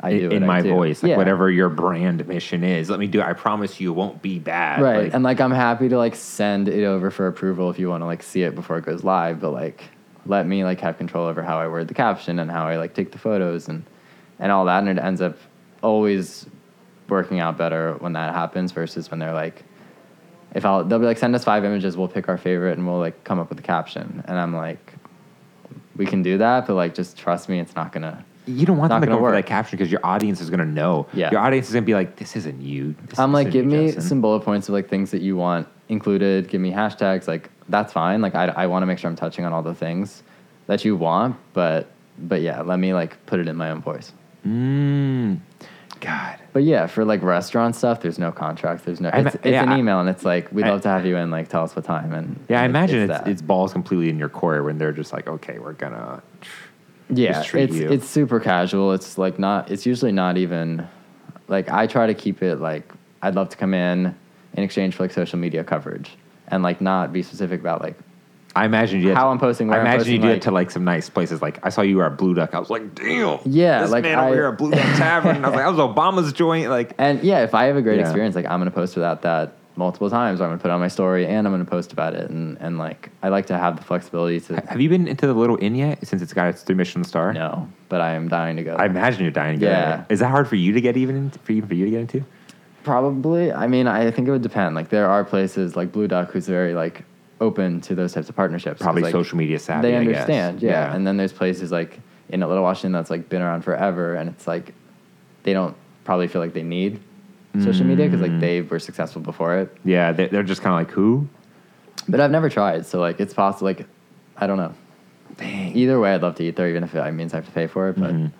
I in, do Mm. in I my do. voice, like Yeah. whatever your brand mission is. Let me do. it. I promise you, it won't be bad. right Like, and like i'm happy to like send it over for approval if you want to like see it before it goes live but like let me like have control over how i word the caption and how i like take the photos and and all that and it ends up always working out better when that happens versus when they're like if i'll they'll be like send us five images we'll pick our favorite and we'll like come up with a caption and i'm like we can do that but like just trust me it's not gonna you don't want Not them to gonna go for work. that caption because your audience is going to know. Yeah. Your audience is going to be like, this isn't you. This I'm like, isn't give you, me Justin." some bullet points of like things that you want included. Give me hashtags. Like that's fine. Like I, I want to make sure I'm touching on all the things that you want, but but yeah, let me like put it in my own voice. Mm, God. But yeah, for like restaurant stuff, there's no contract. There's no. It's, it's yeah, an email, and it's like we'd I- love to have you in. Like tell us what time. And Yeah, I and imagine it's, that. it's balls completely in your core when they're just like, okay, we're gonna. yeah, just treat it's you. it's super casual. It's like not. It's usually not even. Like I try to keep it like I'd love to come in in exchange for like social media coverage and like not be specific about like I imagine you. Did, How I'm posting, I I'm imagine you posting, did like- it to like some nice places. Like I saw you were at Blue Duck. I was like, damn. Yeah, this like, man I- over here at Blue Duck Tavern. I was like, [LAUGHS] that was Obama's joint. Like, And yeah, if I have a great Yeah. experience, like I'm gonna post about that multiple times. Or I'm gonna put on my story and I'm gonna post about it. And and like I like to have the flexibility to have you been into the Little Inn yet? Since it's got its three Michelin star. no, but I am dying to go. I imagine you're dying to go. Yeah. there. Is that hard for you to get even into, for even for you to get into? Probably. I mean, I think it would depend. Like there are places like Blue Duck, who's very like open to those types of partnerships. Probably like, social media savvy. They I guess. understand, yeah. And then there's places like in Little Washington that's like been around forever, and it's like they don't probably feel like they need social media because Mm. like they were successful before it. yeah, they, they're just kind of like who? But I've never tried, so like it's possible. Like I don't know. Dang. Either way, I'd love to eat there, even if it means I have to pay for it. But Mhm.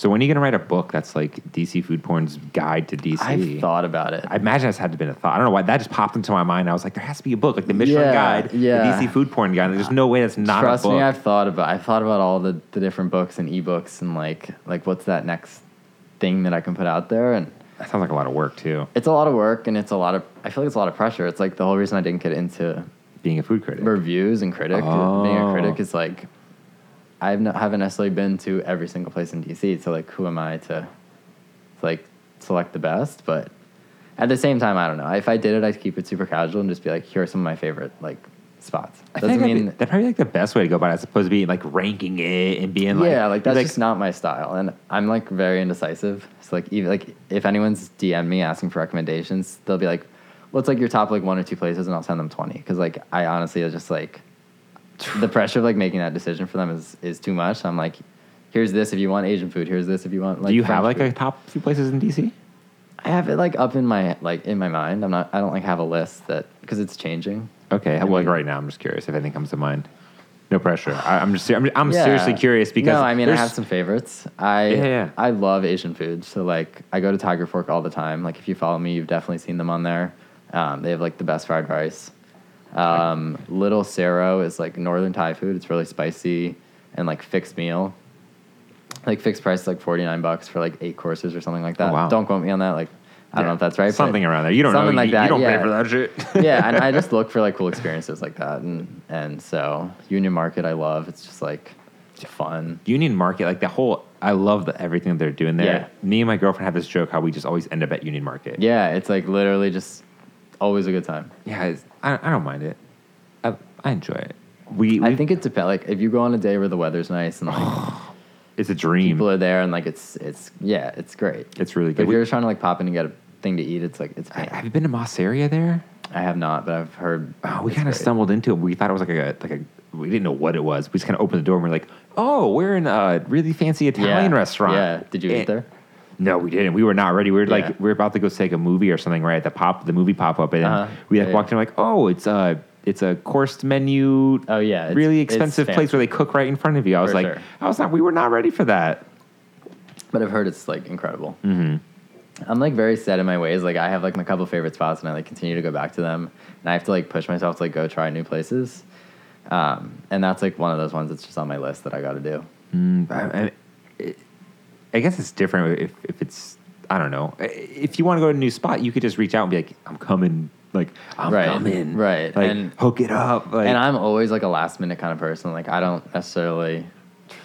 So when are you gonna write a book that's like DC food porn's guide to DC? I've thought about it. I imagine that's had to been a thought. I don't know why that just popped into my mind. I was like, there has to be a book, like the Michelin Yeah, Guide, yeah. the DC food porn guide. There's no way that's not Trust a book. me, I've thought about. I've thought about all the, the different books and ebooks and like like what's that next thing that I can put out there and that sounds like a lot of work too. it's a lot of work and it's a lot of I feel like it's a lot of pressure. It's like the whole reason I didn't get into Being a food critic. reviews and critic. Being a Oh. critic is like I've not, haven't necessarily been to every single place in DC. So like, who am I to, to like select the best? But at the same time, I don't know. If I did it, I'd keep it super casual and just be like, here are some of my favorite like spots. I Doesn't think that'd, mean be, that'd probably like the best way to go about it, as opposed to being like ranking it and being like, yeah, like that's like, just not my style, and I'm like very indecisive. So like even like if anyone's DM me asking for recommendations, they'll be like, "What's like your top like one or two places?" and I'll send them twenty because like I honestly is just like the pressure of like making that decision for them is is too much. I'm like, here's this if you want Asian food. Here's this if you want like. do you French have like food. a top few places in DC? I have it like up in my like in my mind. I'm not. I don't like have a list that because it's changing. Okay, well, like right now, I'm just curious if anything comes to mind. No pressure. I, I'm just, I'm, I'm Yeah. seriously curious because no, I mean I have some favorites. I Yeah, yeah. I love Asian food. So like I go to Tiger Fork all the time. Like if you follow me, you've definitely seen them on there. Um, they have like the best fried rice. Um, Little Serow is like northern Thai food. It's really spicy and like fixed meal. Like fixed price is like forty nine bucks for like eight courses or something like that. Oh, wow. Don't quote me on that. Like I don't know if that's right. Something around there. You don't something know. like you, that. You don't yeah. pay for that shit. [LAUGHS] yeah, and I [LAUGHS] just look for like cool experiences like that, and and so Union Market I love. It's just like fun. Union Market, like the whole, I love the, everything that they're doing there. Yeah. Me and my girlfriend have this joke how we just always end up at Union Market. Yeah, it's like literally just always a good time. yeah. It's, I, I don't mind it. I, I enjoy it. We, I think it depends. Like if you go on a day where the weather's nice and like [SIGHS] it's a dream. people are there and like it's it's yeah, it's great. It's really But good. if We- you're just trying to like pop in and get a thing to eat, it's like it's. I- have you been to Masseria there? I have not, but I've heard. Oh, we it's kind of great. stumbled into it. We thought it was like a like a we didn't know what it was. We just kind of opened the door and we're like, oh, we're in a really fancy Italian Yeah. restaurant. Yeah. Did you eat And- there? No, we didn't. We were not ready. We were like we were about to go take a movie or something right at the pop the movie pop up and then Uh-huh. we like walked in like, oh, it's a it's a coursed menu. Oh, yeah, it's- really expensive place where they cook right in front of you. I was For like, sure. I was not. We were not ready for that. But I've heard it's like incredible. Mm-hmm. I'm like very set in my ways. Like I have like my couple favorite spots, and I like continue to go back to them. And I have to like push myself to like go try new places. Um, and that's like one of those ones that's just on my list that I got to do. Mm, I, I- it- I guess it's different if, if it's I don't know. If you want to go to a new spot, you could just reach out and be like, I'm coming. Like I'm Right, coming. right. Like And- hook it up. Like, and I'm always like a last minute kind of person. Like I don't necessarily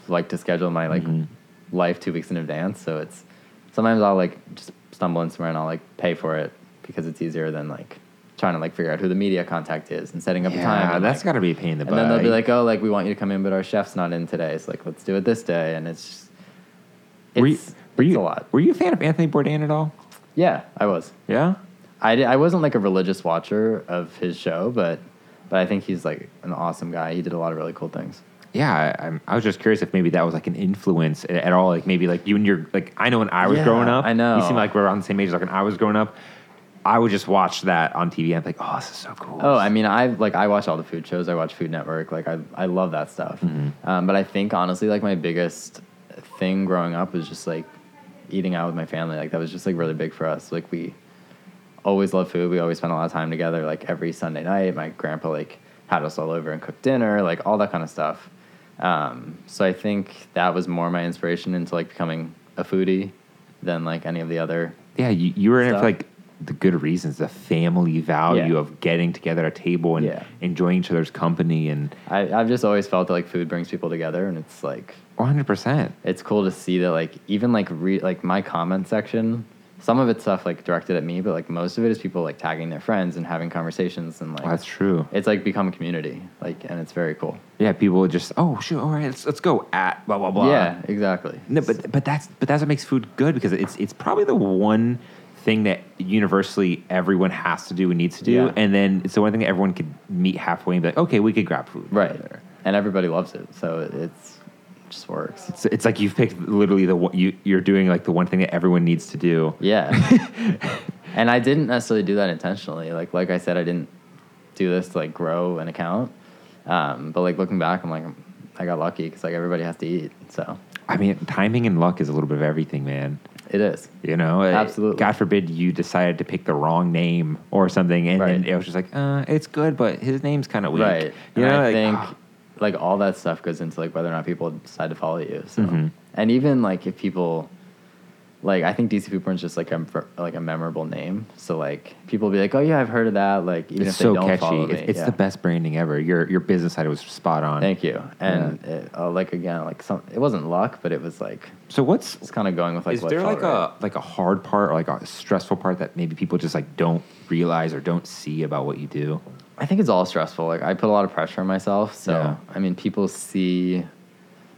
like to schedule my like Mm-hmm. life two weeks in advance. So it's sometimes I'll like just stumble in somewhere and I'll like pay for it because it's easier than like trying to like figure out who the media contact is and setting up a time. yeah, that's like, got to be a pain in the And then they'll be like, "Oh, like we want you to come in, but our chef's not in today. So like, let's do it this day." And it's just, it's, were you, were it's you a lot. Were you a fan of Anthony Bourdain at all? Yeah, I was. Yeah. I, did, I wasn't like a religious watcher of his show, but but I think he's like an awesome guy. He did a lot of really cool things. Yeah, I, I'm, I was just curious if maybe that was like an influence at, at all. Like maybe like you and your like I know when I was Yeah, growing up, I know. you seem like we're around the same age. Like when I was growing up, I would just watch that on TV and be like, oh, this is so cool. Oh, I mean, I like I watch all the food shows. I watch Food Network. Like I I love that stuff. Mm-hmm. Um, but I think honestly, like my biggest thing growing up was just like eating out with my family. Like that was just like really big for us. Like we always loved food. We always spent a lot of time together. Like every Sunday night, my grandpa like had us all over and cooked dinner. Like all that kind of stuff. Um, so I think that was more my inspiration into like becoming a foodie than like any of the other. yeah, you, you were in it for like the good reasons, the family value Yeah. of getting together at a table and Yeah. enjoying each other's company and I, I've just always felt that like food brings people together, and it's like 100. percent it's cool to see that like even like re- like my comment section some of it's stuff like directed at me but like most of it is people like tagging their friends and having conversations and like That's true. it's like become a community like and it's very cool Yeah, people just oh sure, all right, let's let's go at blah blah blah. yeah exactly No, but but that's but that's what makes food good because it's it's probably the one thing that universally everyone has to do and needs to do, Yeah. and then it's the one thing that everyone could meet halfway and be like, okay, we could grab food. right, together. and everybody loves it, so it's it just works. It's, it's like you've picked literally the one- you you're doing like the one thing that everyone needs to do. Yeah. [LAUGHS] and I didn't necessarily do that intentionally. Like like I said, I didn't do this to like grow an account. Um, but like looking back, I'm like I got lucky because like everybody has to eat. So I mean, timing and luck is a little bit of everything, man. it is. You know, Absolutely. God forbid you decided to pick the wrong name or something, and then Right. it was just like, uh, it's good, but his name's kind of weak. Right. You and know, I like, think ah. Like all that stuff goes into like whether or not people decide to follow you. So Mhm. and even like if people like I think DC Food Porn is just like a like a memorable name. So like people will be like, oh yeah, I've heard of that. Like even it's if they don't catchy. follow me, It's, it's yeah. the best branding ever. Your your business side was spot on. Thank you. And it, uh, like again, like some it wasn't luck, but it was like So what's it's kind of going with like is what there like right. a like a hard part or like a stressful part that maybe people just like don't realize or don't see about what you do? I think it's all stressful. Like I put a lot of pressure on myself. So Yeah. I mean, people see,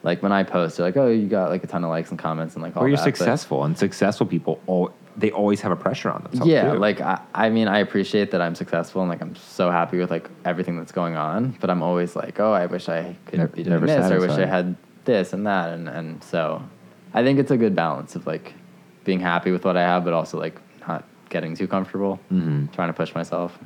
like when I post, they're like, "Oh, you got like a ton of likes and comments and like all Or you're that." but- successful, and successful people all they always have a pressure on themselves. yeah, too. like I, I mean, I appreciate that I'm successful and like I'm so happy with like everything that's going on. But I'm always like, "Oh, I wish I could Never- be doing this, or I wish I had this and that." And and so, I think it's a good balance of like being happy with what I have, but also like not getting too comfortable, Mhm. trying to push myself.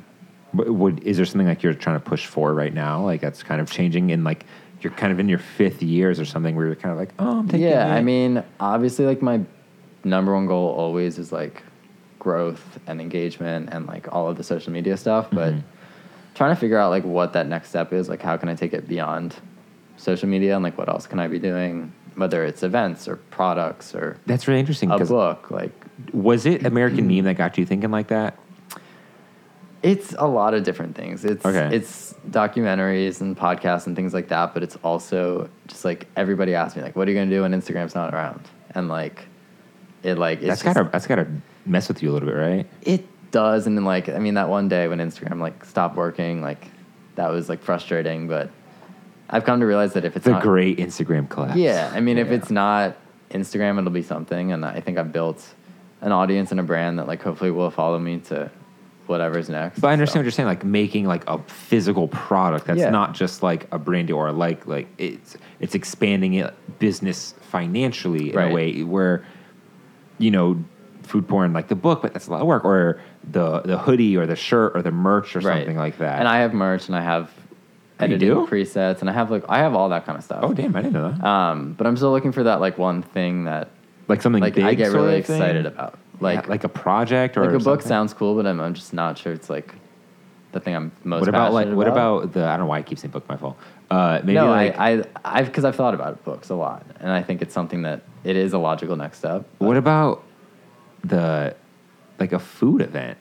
Would is there something like you're trying to push for right now? Like that's kind of changing in like you're kind of in your fifth years or something where you're kind of like, oh, I'm taking yeah, it. I mean, obviously, like my number one goal always is like growth and engagement and like all of the social media stuff. But Mhm. trying to figure out like what that next step is, like how can I take it beyond social media and like what else can I be doing, whether it's events or products or that's really interesting a book. Like was it American [CLEARS THROAT] Meme that got you thinking like that? It's a lot of different things. It's Okay. it's documentaries and podcasts and things like that, but it's also just like everybody asks me like, what are you gonna do when Instagram's not around? And like it like it's That's just- gotta that's gotta mess with you a little bit, right? It does, and then like I mean that one day when Instagram like stopped working, like that was like frustrating. But I've come to realize that if it's a not, great Instagram collapse. yeah, I mean if it's not Instagram, it'll be something. And I think I've built an audience and a brand that like hopefully will follow me to whatever's next. But I understand so. what you're saying, like making like a physical product that's Yeah. not just like a brand or like like it's it's expanding it business financially in a way where you know food porn like the book, but that's a lot of work, or the the hoodie or the shirt or the merch or Right. something like that. And I have merch and I have Oh, you editing do? presets and I have like I have all that kind of stuff. oh damn, I didn't know that. Um, but I'm still looking for that like one thing that like something like big I get really of thing? excited about. Like Like like a project or like a book sounds cool, but I'm, I'm just not sure it's like the thing I'm most. What about like what about the I don't know why I keep saying book my fault. Uh, maybe no, like I, I, I've because I've thought about books a lot, and I think it's something that it is a logical next step. but- What about the like a food event?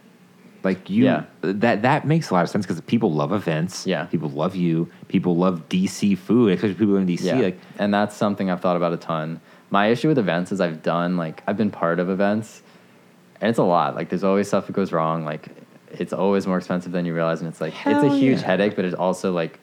Like you Yeah. that that makes a lot of sense because people love events. Yeah. People love you. People love DC food, especially people in DC. Yeah, Like and that's something I've thought about a ton. My issue with events is I've done like I've been part of events, and it's a lot. Like there's always stuff that goes wrong. Like it's always more expensive than you realize, and it's like it's a huge yeah. headache. But it's also like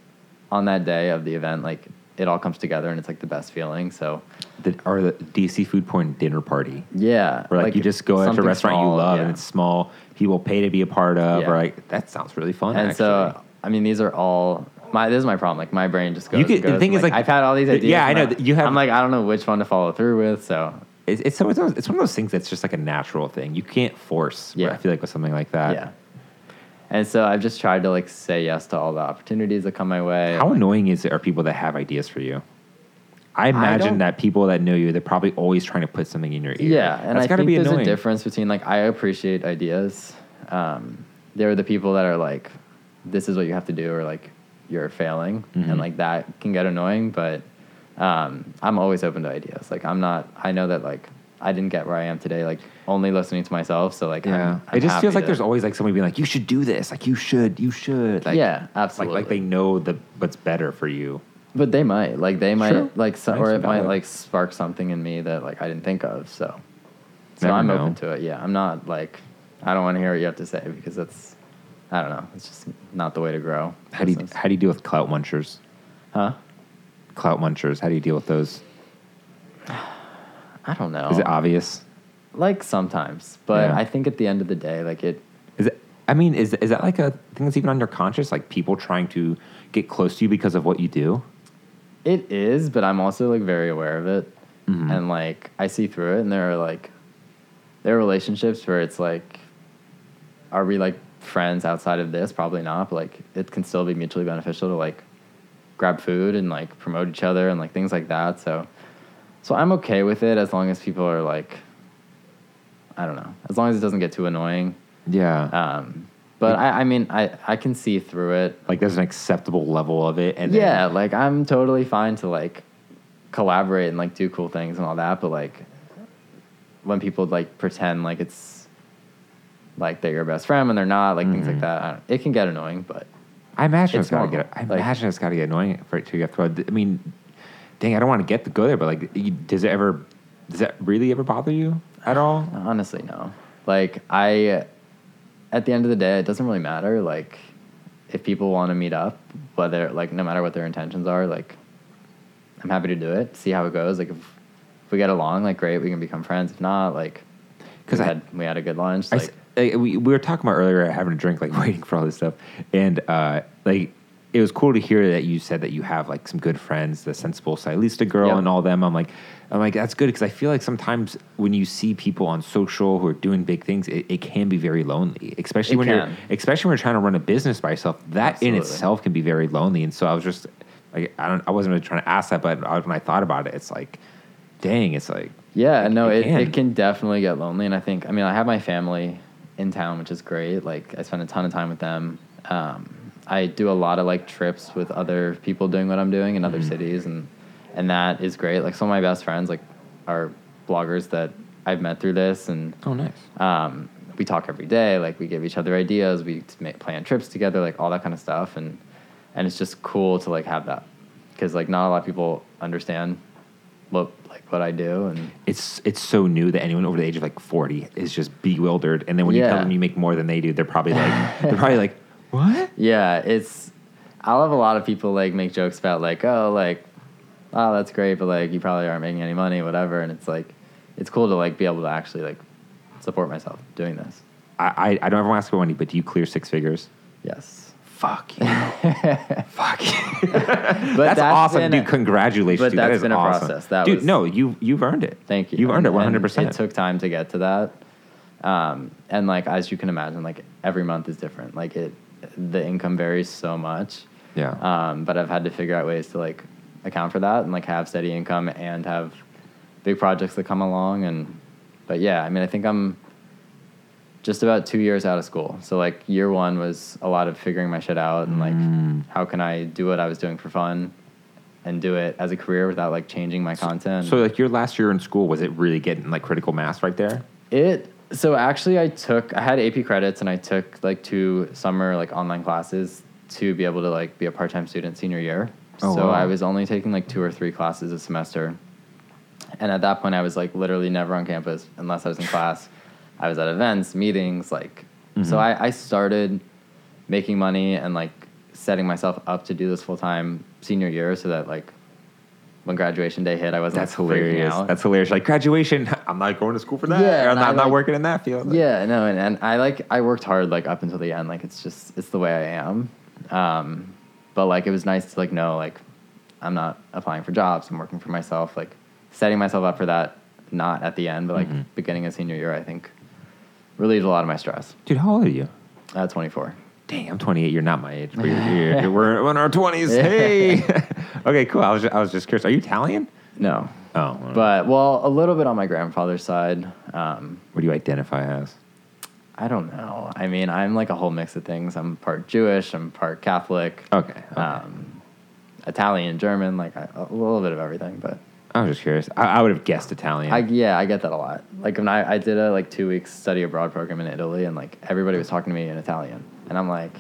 on that day of the event, like it all comes together, and it's like the best feeling. So the or the DC food porn dinner party. yeah, Where like, you just go out to a something restaurant you small, love and it's small. People pay to be a part of. Yeah. Or like that sounds really fun. and actually. so I mean these are all my this is my problem. Like my brain just goes. You could- the goes, thing and, is, like, I've had all these ideas. yeah, I know that you have- I'm like I don't know which one to follow through with. So it's it's, one of those, it's one of those things that's just like a natural thing. You can't force. Yeah. I feel like with something like that. yeah. And so I've just tried to like say yes to all the opportunities that come my way. How annoying is it are people that have ideas for you? I imagine don't- that people that know you, they're probably always trying to put something in your ear. Yeah, and That's I gotta think be there's annoying. a difference between like I appreciate ideas. Um, there are the people that are like, "This is what you have to do," or like, "You're failing," Mhm. and like that can get annoying. But um, I'm always open to ideas. Like I'm not. I know that like I didn't get where I am today. Like only listening to myself. So like Yeah, I'm, I'm it just feels like to- there's always like somebody being like, "You should do this. Like you should, you should." Like, Yeah, absolutely. like they know the what's better for you. But they might like they might Sure. like so, or it might like spark something in me that like I didn't think of. So so Never I'm know. open to it. Yeah, I'm not like I don't want to hear what you have to say because that's I don't know. It's just not the way to grow. How do you how do you deal with clout munchers? huh? Clout munchers. How do you deal with those? I don't know. Is it obvious? Like sometimes, but Yeah. I think at the end of the day, like it, Is it? I mean, is is that like a thing that's even on your conscience? Like people trying to get close to you because of what you do? it is, but I'm also like very aware of it, Mhm. and like I see through it, and there are like, there are relationships where it's like, are we like friends outside of this? Probably not, but like it can still be mutually beneficial to like grab food and like promote each other and like things like that. So, so I'm okay with it as long as people are like, I don't know, as long as it doesn't get too annoying. Yeah. Um, but I, I mean, I, I can see through it. like there's an acceptable level of it, and then- yeah, like I'm totally fine to like collaborate and like do cool things and all that. But like when people like pretend like it's like they're your best friend when they're not, like things like Mhm. that, I don't, it can get annoying. But I imagine It's it's, gotta normal. get. I Like- imagine it's gotta get annoying for it to get thrown. I mean, dang, I don't want to get to go there, but like, you- does it ever? Does that really ever bother you at [SIGHS] all? honestly, no. Like I, at the end of the day, it doesn't really matter. Like if people want to meet up, whether like no matter what their intentions are, like I'm happy to do it. See how it goes. Like if, if we get along, like great, we can become friends. If not, like 'Cause we had we had a good lunch. Like like, we, we were talking about earlier having a drink, like [LAUGHS] waiting for all this stuff, and uh, like it was cool to hear that you said that you have like some good friends, the sensible stylista girl Yep. and all them. I'm like, I'm like that's good because I feel like sometimes when you see people on social who are doing big things, it, it can be very lonely, especially It when can. you're especially when you're trying to run a business by yourself. That in itself can be very lonely, and so I was just like, I don't, I wasn't really trying to ask that, but when I thought about it, it's like, dang, it's like Yeah, It- no, it it, can. it can definitely get lonely. And I think, I mean, I have my family in town, which is great. Like, I spend a ton of time with them. Um, I do a lot of like trips with other people doing what I'm doing in other cities, and and that is great. Like, some of my best friends like are bloggers that I've met through this, and oh nice. um, we talk every day. Like, we give each other ideas. We make, plan trips together, like all that kind of stuff, and and it's just cool to like have that because like not a lot of people understand what like what I do and. it's it's so new that anyone over the age of like 40 is just bewildered and then when you tell them you make more than they do they're probably like [LAUGHS] they're probably like what Yeah, it's. I'll have a lot of people like make jokes about like, oh, like, oh, that's great, but like, you probably aren't making any money, whatever. And it's like, it's cool to like be able to actually like support myself doing this. I, I I don't ever want to ask for money but do you clear six figures Yes, fuck you [LAUGHS] fuck you but that's, awesome dude congratulations but dude. That that's is been a awesome. process. That dude was- no you you've earned it Thank you. you've earned it And- and 100% It took time to get to that, um, and like as you can imagine, like every month is different. Like it, the income varies so much. yeah Um, but I've had to figure out ways to like account for that and like have steady income and have big projects that come along. And but yeah, I mean, I think I'm just about two years out of school. So like year one was a lot of figuring my shit out and like Mm. how can I do what I was doing for fun and do it as a career without like changing my content. so like your last year in school was it really getting like critical mass right there It so actually I took I had AP credits and I took like two summer like online classes to be able to like be a part time student senior year. Oh, so wow. I was only taking like two or three classes a semester. And at that point I was like literally never on campus unless I was in class. I was at events, meetings, like Mhm. so I, I started making money and like setting myself up to do this full time senior year so that like when graduation day hit I wasn't that's like, hilarious that's hilarious like graduation [LAUGHS] i'm not going to school for that Yeah, i'm not, I'm not working in that field Yeah, no, and, and I like I worked hard like up until the end. Like it's just it's the way I am. Um, but like it was nice to like know like I'm not applying for jobs. I'm working for myself. Like setting myself up for that. Not at the end, but like Mhm. beginning of senior year, I think relieved a lot of my stress. dude how old are you Uh, 24. Dang, I'm 28. You're not my age, but you're, you're, you're- we're, in our 20s. Hey. [LAUGHS] okay, cool. I was, just, I was just curious. Are you Italian? No, Oh, but well, a little bit on my grandfather's side. Um, what do you identify as? I don't know. I mean, I'm like a whole mix of things. I'm part Jewish. I'm part Catholic. Okay. okay. Um, Italian, German, like I, a little bit of everything, but I was just curious. I, I would have guessed Italian. I yeah, I get that a lot. Like when I, I did a like two weeks study abroad program in Italy, and like everybody was talking to me in Italian, and I'm like,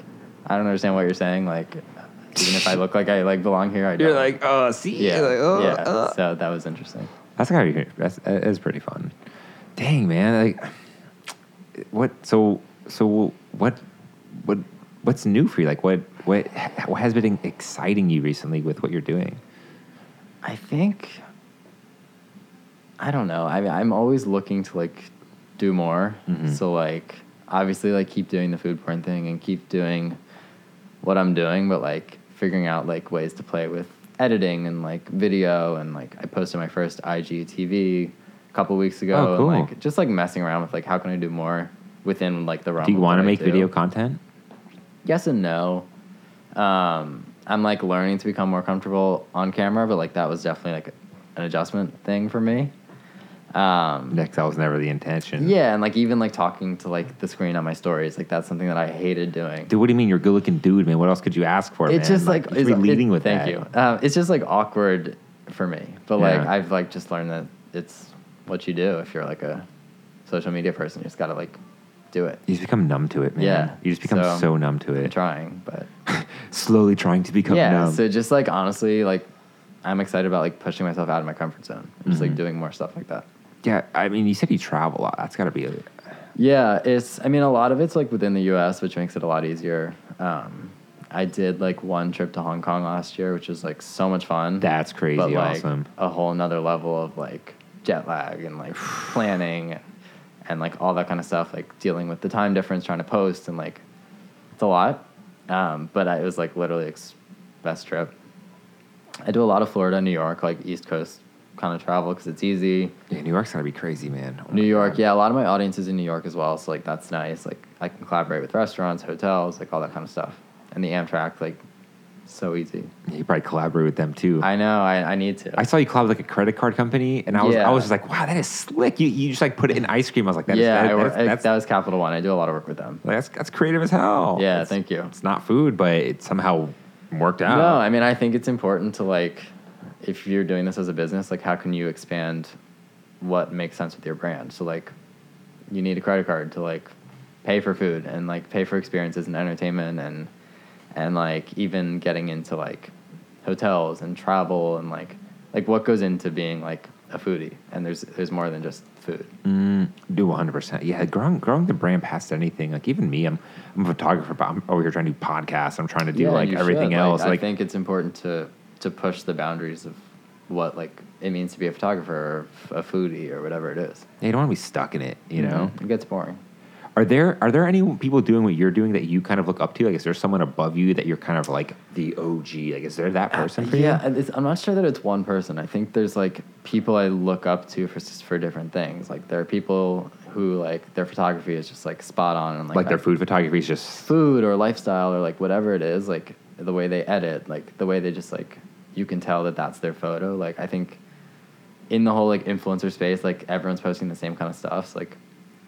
I don't understand what you're saying. Like, even if I look like I like belong here, I don't. you're like, oh, see? yeah, You're like, oh, yeah. uh. So that was interesting. That's gotta be that's that is pretty fun. Dang man, like what? So so what what what's new for you? Like what what what has been exciting you recently with what you're doing? I think I don't know. I mean, I'm always looking to like do more. Mhm. So like obviously like keep doing the food porn thing and keep doing what I'm doing, but like figuring out like ways to play with editing and like video and like I posted my first IGTV a couple weeks ago. Oh, cool. And, like just like messing around with like how can I do more within like the realm. Do you want to make do. video content? Yes and no. Um, I'm like learning to become more comfortable on camera, but like that was definitely like an adjustment thing for me. Um, Next, that was never the intention. yeah, and like even like talking to like the screen on my stories, like that's something that I hated doing. Dude, what do you mean? You're a good looking dude, man. What else could you ask for? it's man? just like should it's, leading it- with thank that. you. Um, it's just like awkward for me, but like Yeah. I've like just learned that it's what you do if you're like a social media person. You just gotta like do it. You just become numb to it, man. Yeah, You just become so, so- numb to I'm it. trying, but [LAUGHS] Slowly trying to become yeah. numb. So just like honestly, like I'm excited about like pushing myself out of my comfort zone and just Mhm. like doing more stuff like that. Yeah, I mean, you said you travel a lot. That's got to be a, Yeah, it's. I mean, a lot of it's like within the U.S., which makes it a lot easier. Um, I did like one trip to Hong Kong last year, which was like so much fun. That's crazy but, like, awesome. A whole nother level of like jet lag and like [SIGHS] planning and like all that kind of stuff. Like dealing with the time difference, trying to post, and like it's a lot. Um, but I, it was like literally ex- best trip. I do a lot of Florida, New York, like East Coast kind of travel because it's easy. yeah, New York's got to be crazy, man. Oh New York, God. yeah, a lot of my audience is in New York as well, so like that's nice. Like I can collaborate with restaurants, hotels, like all that kind of stuff. And the Amtrak, like, so easy. You probably collaborate with them too. I know, I, I need to. I saw you collab with like a credit card company, and I was I was just like, wow, that is slick. You, you just like put it in ice cream. I was like, that is- yeah, that- I work, that's, that's, that was Capital One. I do a lot of work with them. that's that's creative as hell. Yeah, It's- thank you. It's not food, but it somehow worked out. No, I mean, I think it's important to like, if you're doing this as a business, like, how can you expand what makes sense with your brand? So like, you need a credit card to like pay for food and like pay for experiences and entertainment and and like even getting into like hotels and travel and like like what goes into being like a foodie and there's there's more than just food. Mm, do 100%. Yeah, growing, growing the brand past anything. Like, even me, I'm, I'm a photographer, but I'm over here trying to do podcasts. I'm trying to do Yeah, like everything should. else. I Like, think it's important to to push the boundaries of what like it means to be a photographer or a foodie or whatever it is. you don't want to be stuck in it, you know? Mm-hmm. it gets boring. Are there are there any people doing what you're doing that you kind of look up to? Like, is there someone above you that you're kind of like the OG? Like, is there that uh, person for yeah, you? it's, I'm not sure that it's one person. I think there's like people I look up to for for different things. Like there are people who like their photography is just like spot on and like, Like, their food photography is just food or lifestyle or like whatever it is. Like the way they edit, like the way they just like you can tell that that's their photo. Like I think in the whole like influencer space, like everyone's posting the same kind of stuff. So, like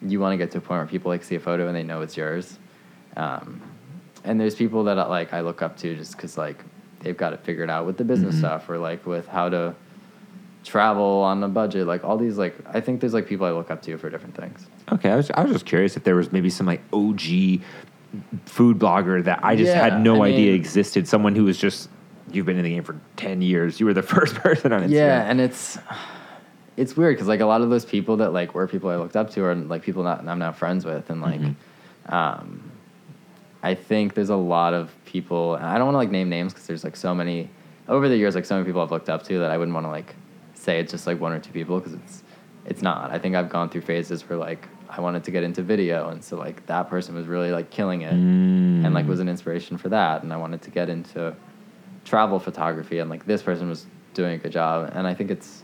you want to get to a point where people like see a photo and they know it's yours. Um, and there's people that like I look up to just because like they've got it figured out with the business Mhm. stuff or like with how to travel on a budget. Like all these like I think there's like people I look up to for different things. okay. I was I was just curious if there was maybe some like OG food blogger that I just Yeah, had no I idea mean- existed. Someone who was just you've been in the game for ten years. You were the [LAUGHS] first person on Instagram. Yeah, and it's it's weird because like a lot of those people that like were people I looked up to are like people not I'm now friends with, and like, Mhm. um, I think there's a lot of people. And I don't want to like name names because there's like so many over the years, like so many people I've looked up to that I wouldn't want to like say it's just like one or two people because it's it's not. I think I've gone through phases where like I wanted to get into video, and so like that person was really like killing it Mm. and like was an inspiration for that and i wanted to get into travel photography and like this person was doing a good job and i think it's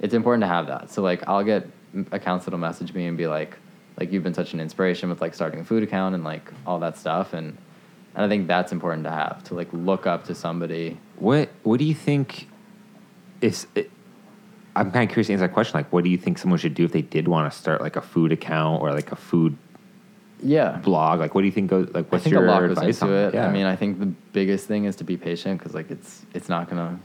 it's important to have that so like i'll get accounts that'll message me and be like like you've been such an inspiration with like starting a food account and like all that stuff and and i think that's important to have to like look up to somebody What What do you think is? It, I'm kind of curious to answer that question. Like, what do you think someone should do if they did want to start like a food account or like a food yeah blog? Like, what do you think goes? Like, what's your a lot goes advice on it. I mean, I think the biggest thing is to be patient because like it's it's not gonna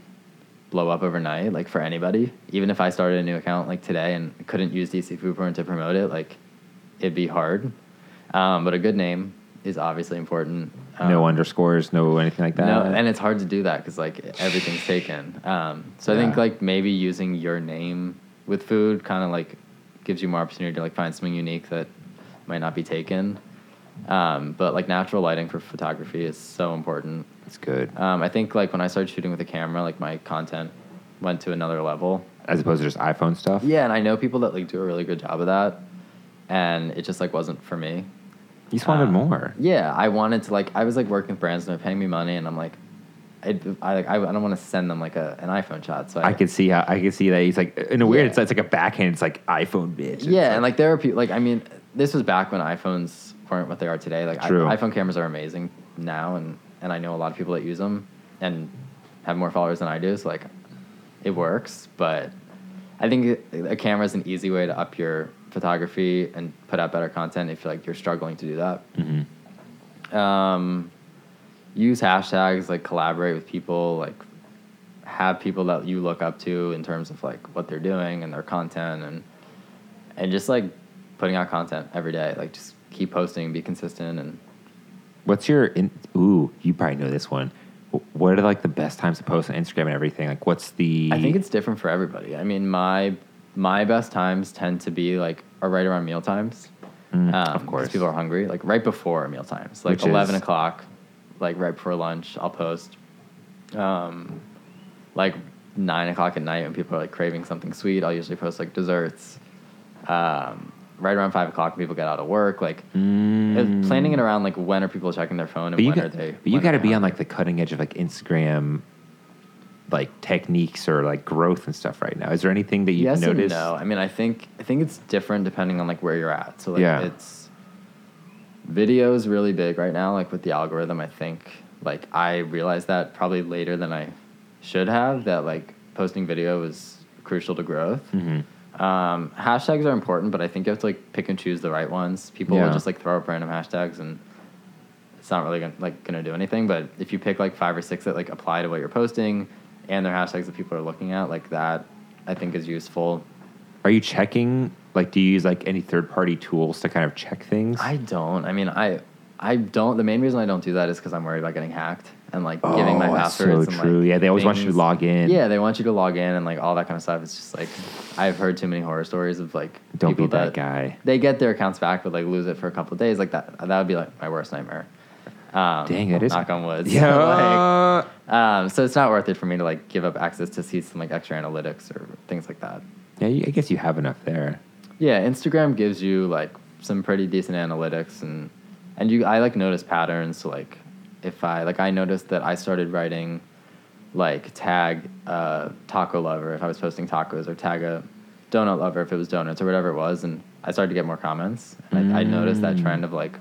blow up overnight. Like for anybody, even if I started a new account like today and couldn't use DC Food Porn to promote it, like it'd be hard. Um, but a good name is obviously important. Um, no underscores, no anything like that. no, and it's hard to do that because like everything's taken. Um, so I think like maybe using your name with food kind of like gives you more opportunity to like find something unique that might not be taken. Um, but like natural lighting for photography is so important. it's good Um, I think like when I started shooting with a camera, like my content went to another level. as opposed to just iPhone stuff. Yeah, and I know people that like do a really good job of that. and it just like wasn't for me. You just wanted Um, more. Yeah, I wanted to like I was like working with brands and they're paying me money, and I'm like, I I like I, I don't want to send them like a an iPhone shot. So I, I could see how I could see that he's like in a weird. Yeah. It's, it's like a backhand. It's like iPhone bitch. It's yeah, and like there are people like I mean, this was back when iPhones weren't what they are today. Like I, iPhone cameras are amazing now, and and I know a lot of people that use them and have more followers than I do. So like, it works, but I think a camera is an easy way to up your photography and put out better content if like you're struggling to do that. Mhm. um, use hashtags like collaborate with people like have people that you look up to in terms of like what they're doing and their content and and just like putting out content every day like just keep posting be consistent and What's your in, ooh? You probably know this one. What are like the best times to post on Instagram and everything? Like, what's the? i think it's different for everybody i mean my my best times tend to be like are right around meal times Mm, um, of course. people are hungry like right before meal times like Which 11 is- o'clock like right before lunch i'll post um, like 9 o'clock at night when people are like craving something sweet i'll usually post like desserts um, right around 5 o'clock when people get out of work like Mm. planning it around like when are people checking their phone and But when got, are they but you got to be on like the cutting edge of like Instagram, like techniques or like growth and stuff right now. Is there anything that you've yes noticed? no. I mean, I think I think it's different depending on like where you're at. So like Yeah. it's video is really big right now. Like with the algorithm, I think like I realized that probably later than I should have. That like posting video is crucial to growth. Mhm. Um, hashtags are important, but I think you have to like pick and choose the right ones. People Yeah. will just like throw up random hashtags and it's not really gonna, like gonna do anything. But if you pick like five or six that like apply to what you're posting and they're hashtags that people are looking at, like that, I think is useful. Are you checking? Like, do you use like any third party tools to kind of check things? I don't. I mean, I I don't. The main reason I don't do that is because I'm worried about getting hacked and like giving my Oh, that's passwords. so and, true. Like, Yeah, they always want you to log in. Yeah, they want you to log in and like all that kind of stuff. It's just like I've heard too many horror stories of like Don't be people that guy. They get their accounts back, but like lose it for a couple of days. Like that. That would be like my worst nightmare. Um, Dang, that is- knock on wood. So, Yeah. [LAUGHS] like, um, so it's not worth it for me to like give up access to see some like extra analytics or things like that. yeah, I guess you have enough there. Yeah, Instagram gives you like some pretty decent analytics and and you I like notice patterns. So like if I like I noticed that I started writing like tag uh, taco lover if I was posting tacos or tag a donut lover if it was donuts or whatever it was, and I started to get more comments. And I, I noticed that Mm. trend of like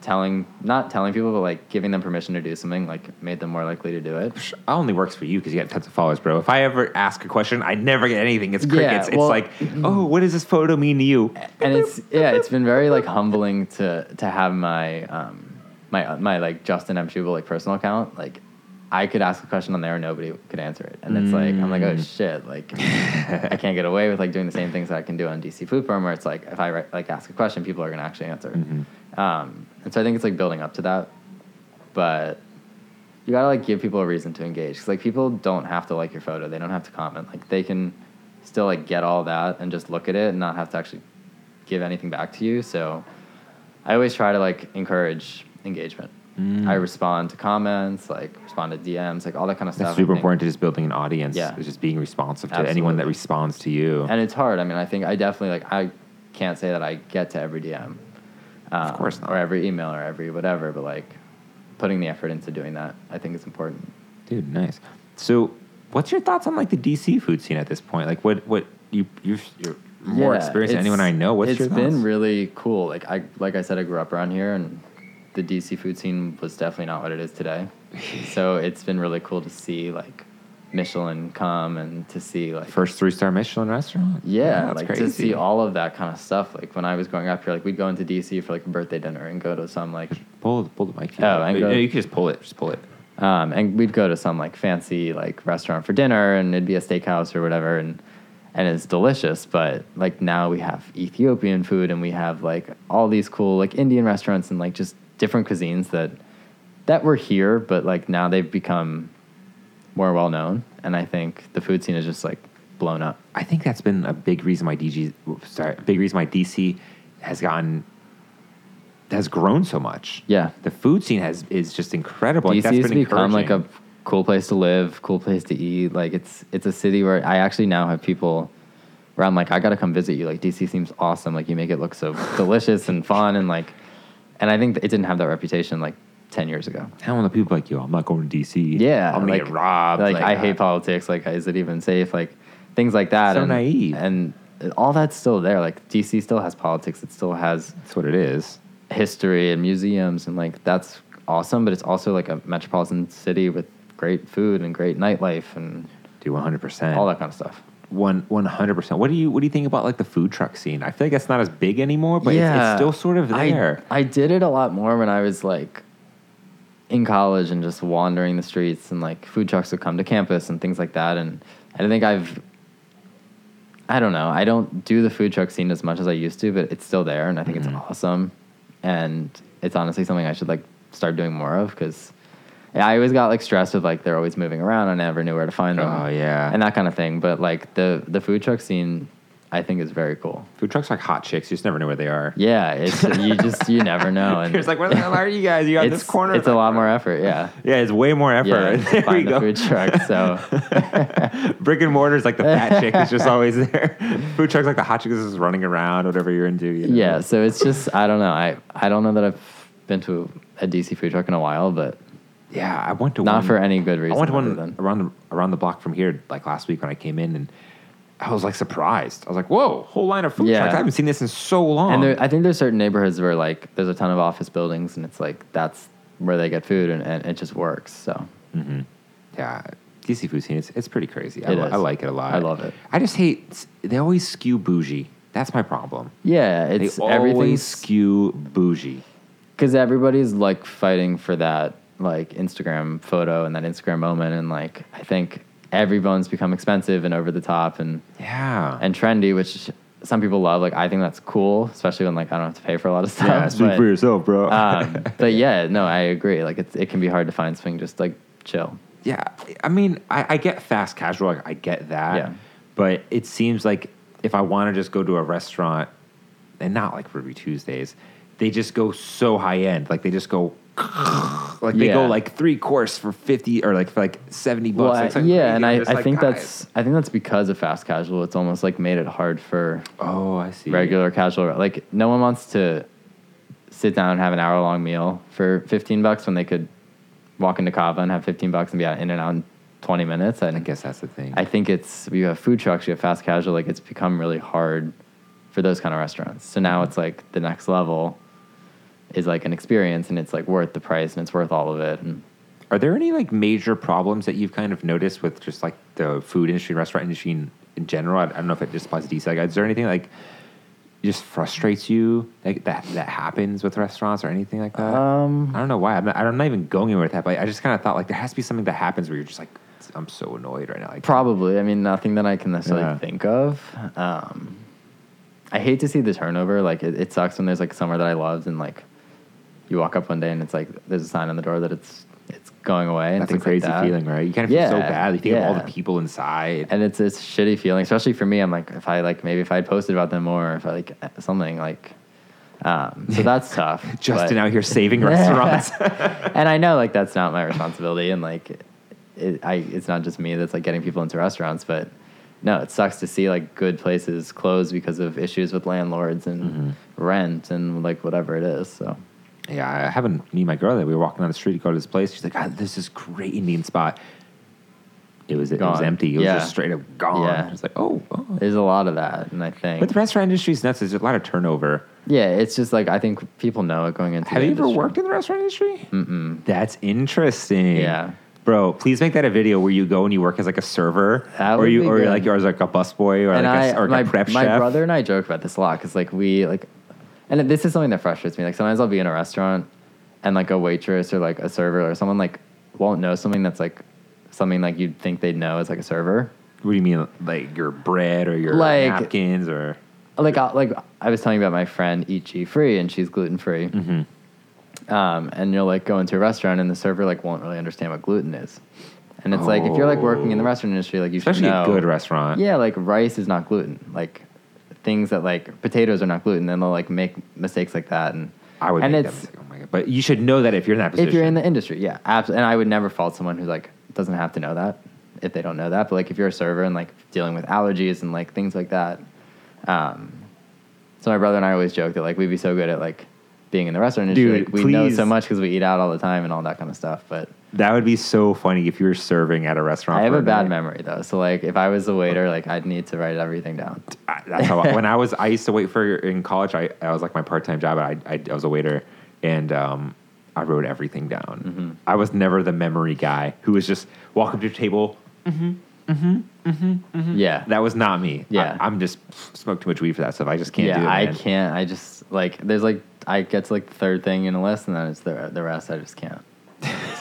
telling not telling people but like giving them permission to do something like made them more likely to do it. It only works for you because you got tons of followers, bro. If I ever ask a question, I never get anything. It's Yeah, crickets. it's like, oh, what does this photo mean to you? and it's yeah, it's been very like humbling to to have my um my my like Justin M Schubel like personal account. Like I could ask a question on there and nobody could answer it, and it's like I'm like oh shit, like I can't get away with like doing the same things that I can do on DC Food Porn, where it's like if I like ask a question, people are gonna actually answer. Um, and so I think it's like building up to that, but you gotta like give people a reason to engage because like people don't have to like your photo, they don't have to comment, like they can still like get all that and just look at it and not have to actually give anything back to you. So I always try to like encourage engagement. Mm. I respond to comments, like respond to DMs, like all that kind of stuff. That's I super important to just building an audience. Yeah. Is just being responsive to anyone that responds to you. And it's hard. I mean, I think I definitely like I can't say that I get to every DM. Um, course not. Or every email or every whatever, but like putting the effort into doing that, I think is important. Dude, nice. So, what's your thoughts on like the DC food scene at this point? Like, what what you you're, you're more Yeah, experienced than anyone I know. What's it's your thoughts? been really cool. Like I like I said, I grew up around here, and the DC food scene was definitely not what it is today. [LAUGHS] so it's been really cool to see like Michelin come and to see like First three star Michelin restaurant. yeah, that's like crazy. to see all of that kind of stuff. Like when I was growing up here, like we'd go into DC for like a birthday dinner and go to some like Pull pull the mic. Oh, and you, go- you can just pull it. Just pull it. Um, and we'd go to some like fancy like restaurant for dinner, and it'd be a steakhouse or whatever, and and it's delicious. But like now we have Ethiopian food, and we have like all these cool like Indian restaurants and like just different cuisines that that were here, but like now they've become more well known. And I think the food scene is just like blown up. I think that's been a big reason why DG. Sorry, big reason why DC has gotten has grown so much. Yeah. the food scene has is just incredible. Like, that's DC has become like a cool place to live, cool place to eat. Like it's it's a city where I actually now have people where I'm like, I gotta come visit you. Like DC seems awesome. Like you make it look so delicious and fun and like, and I think it didn't have that reputation like ten years ago. How when the people like, yo, I'm not going to DC. Yeah, I'm gonna like, get robbed. Like, I uh, hate politics. Like, is it even safe? Like, things like that. So and, naive. And all that's still there. Like, DC still has politics. It still has That's what it is. history and museums, and like that's awesome. But it's also like a metropolitan city with great food and great nightlife and Do 100. percent all that kind of stuff. One 100. percent What do you What do you think about like the food truck scene? I feel like it's not as big anymore, but it's, it's still sort of I- there. I, did it a lot more when I was like in college and just wandering the streets and like food trucks would come to campus and things like that. And I think I've, I don't know, I don't do the food truck scene as much as I used to, but it's still there and I think Mhm. it's awesome. And it's honestly something I should like start doing more of because I always got like stressed with like they're always moving around. I never knew where to find them. Oh, yeah. and that kind of thing. But like the the food truck scene, I think is very cool. Food trucks are like hot chicks. You just never know where they are. Yeah, it's you [LAUGHS] just you never know. And [LAUGHS] It's like, where the hell are you guys? You got this corner. It's a lot more effort. Yeah. [LAUGHS] Yeah, it's way more effort. Yeah, there we find the go. food truck. So Brick and mortar is like the fat chick is just always there. Food trucks like the hot chick is just running around, whatever you're into. You know? yeah, so it's just I don't know. I I don't know that I've been to a DC food truck in a while, but yeah. I went to not one, for any good reason. I went to one than- around the around the block from here like last week when I came in, and I was like surprised. I was like, "Whoa, whole line of food Yeah. trucks! I haven't seen this in so long." And there, I think there's certain neighborhoods where like there's a ton of office buildings, and it's like that's where they get food, and, and it just works. So mm-hmm. yeah, DC food scene, it's, it's pretty crazy. I, It li- is. I like it a lot. I love it. I just hate they always skew bougie. That's my problem. yeah, They it's always skew bougie. because everybody's like fighting for that like Instagram photo and that Instagram moment, and like I think everyone's become expensive and over the top and Yeah. and trendy, which some people love. Like I think that's cool, especially when like I don't have to pay for a lot of stuff. yeah, speak but, for yourself, bro. um, [LAUGHS] but yeah, no, I agree. Like it's it can be hard to find something just like chill. Yeah, I mean, I, I get fast casual. Like, I get that. Yeah. But it seems like if I want to just go to a restaurant, and not like Ruby Tuesdays, they just go so high end. Like they just go, like they go like three course for fifty or like for like seventy bucks. Well, like yeah, and I, I like, think guys. that's I think that's because of fast casual. It's almost like made it hard for oh, I see. regular casual. Like no one wants to sit down and have an hour long meal for fifteen bucks when they could walk into Cava and have fifteen bucks and be out in and out in twenty minutes. And I guess that's the thing. I think it's you have food trucks, you have fast casual. Like it's become really hard for those kind of restaurants. So now mm-hmm. it's like the next level is like an experience, and it's like worth the price, and it's worth all of it. And Are there any like major problems that you've kind of noticed with just like the food industry, restaurant industry in, in general? I, I don't know if it just applies to DC. Like, is there anything like just frustrates you like that that happens with restaurants or anything like that? um, I don't know why. I'm not, I'm not even going anywhere with that, but I just kind of thought like there has to be something that happens where you're just like, I'm so annoyed right now. Like, Probably. I mean, nothing that I can necessarily Yeah. think of. Um, I hate to see the turnover. Like, it, it sucks when there's like somewhere that I loved, and like you walk up one day and it's like there's a sign on the door that it's it's going away. And that's a crazy like that. feeling, right? You kind of feel so Yeah, bad. You think of all the people inside. And it's it's shitty feeling, especially for me. I'm like, if I like maybe if I had posted about them more, or if I like something like. Um, so that's tough. [LAUGHS] Justin but- out here saving [LAUGHS] restaurants. [LAUGHS] and I know like that's not my responsibility, and like it, I, it's not just me that's like getting people into restaurants, but no, it sucks to see like good places close because of issues with landlords and Mm-hmm. rent and like whatever it is. So Yeah, I haven't. Me and my girl, we were walking down the street to go to this place. She's like, "God, this is great Indian spot." It was it was empty. It was just straight up gone. Yeah. It's like, oh, oh. there's a lot of that, and I think But the restaurant industry is nuts. There's a lot of turnover. yeah, it's just like I think people know it going into. Have you ever worked in the restaurant industry? Mm-mm. That's interesting. Yeah. Bro, please make that a video where you go and you work as like a server, That or you, or you're good. like, or as like a busboy, or and like I, a, or my, a prep my chef. brother and I joke about this a lot because like we like, and this is something that frustrates me. Like sometimes I'll be in a restaurant and like a waitress or like a server or someone like won't know something that's like something like you'd think they'd know as like a server. What do you mean, like your bread or your Like- napkins or? Like I, like I was telling you about my friend Eat G Free and she's gluten free. Mm-hmm. Um, and you'll like go into a restaurant and the server like won't really understand what gluten is. And it's like if you're like working in the Oh. restaurant industry, like you Especially should know. a good restaurant. Yeah, like rice is not gluten. Like things that like potatoes are not gluten, and they'll like make mistakes like that. And I would and make it's that. Oh my god! But you should know that if you're in that position. if you're in the industry, yeah, absolutely. And I would never fault someone who's like doesn't have to know that. if they don't know that. But like if you're a server and like dealing with allergies and like things like that, um, so my brother and I always joke that like we'd be so good at like being in the restaurant industry. Dude, like, we know so much because we eat out all the time and all that kind of stuff. But That would be so funny if you were serving at a restaurant. I have for a bad memory though. So like if I was a waiter, like I'd need to write everything down. I- That's how when I [LAUGHS] was I used to wait for in college. I, I was like my part time job. I, I I was a waiter and um, I wrote everything down. Mm-hmm. I was never the memory guy who was just walk up to your table. Mm-hmm, mm-hmm, mm-hmm. Yeah. That was not me. Yeah. I, am just smoke too much weed for that stuff. I just can't yeah, do it. I can't. I just like there's like I get to like the third thing in a list, and then it's the the rest. I just can't.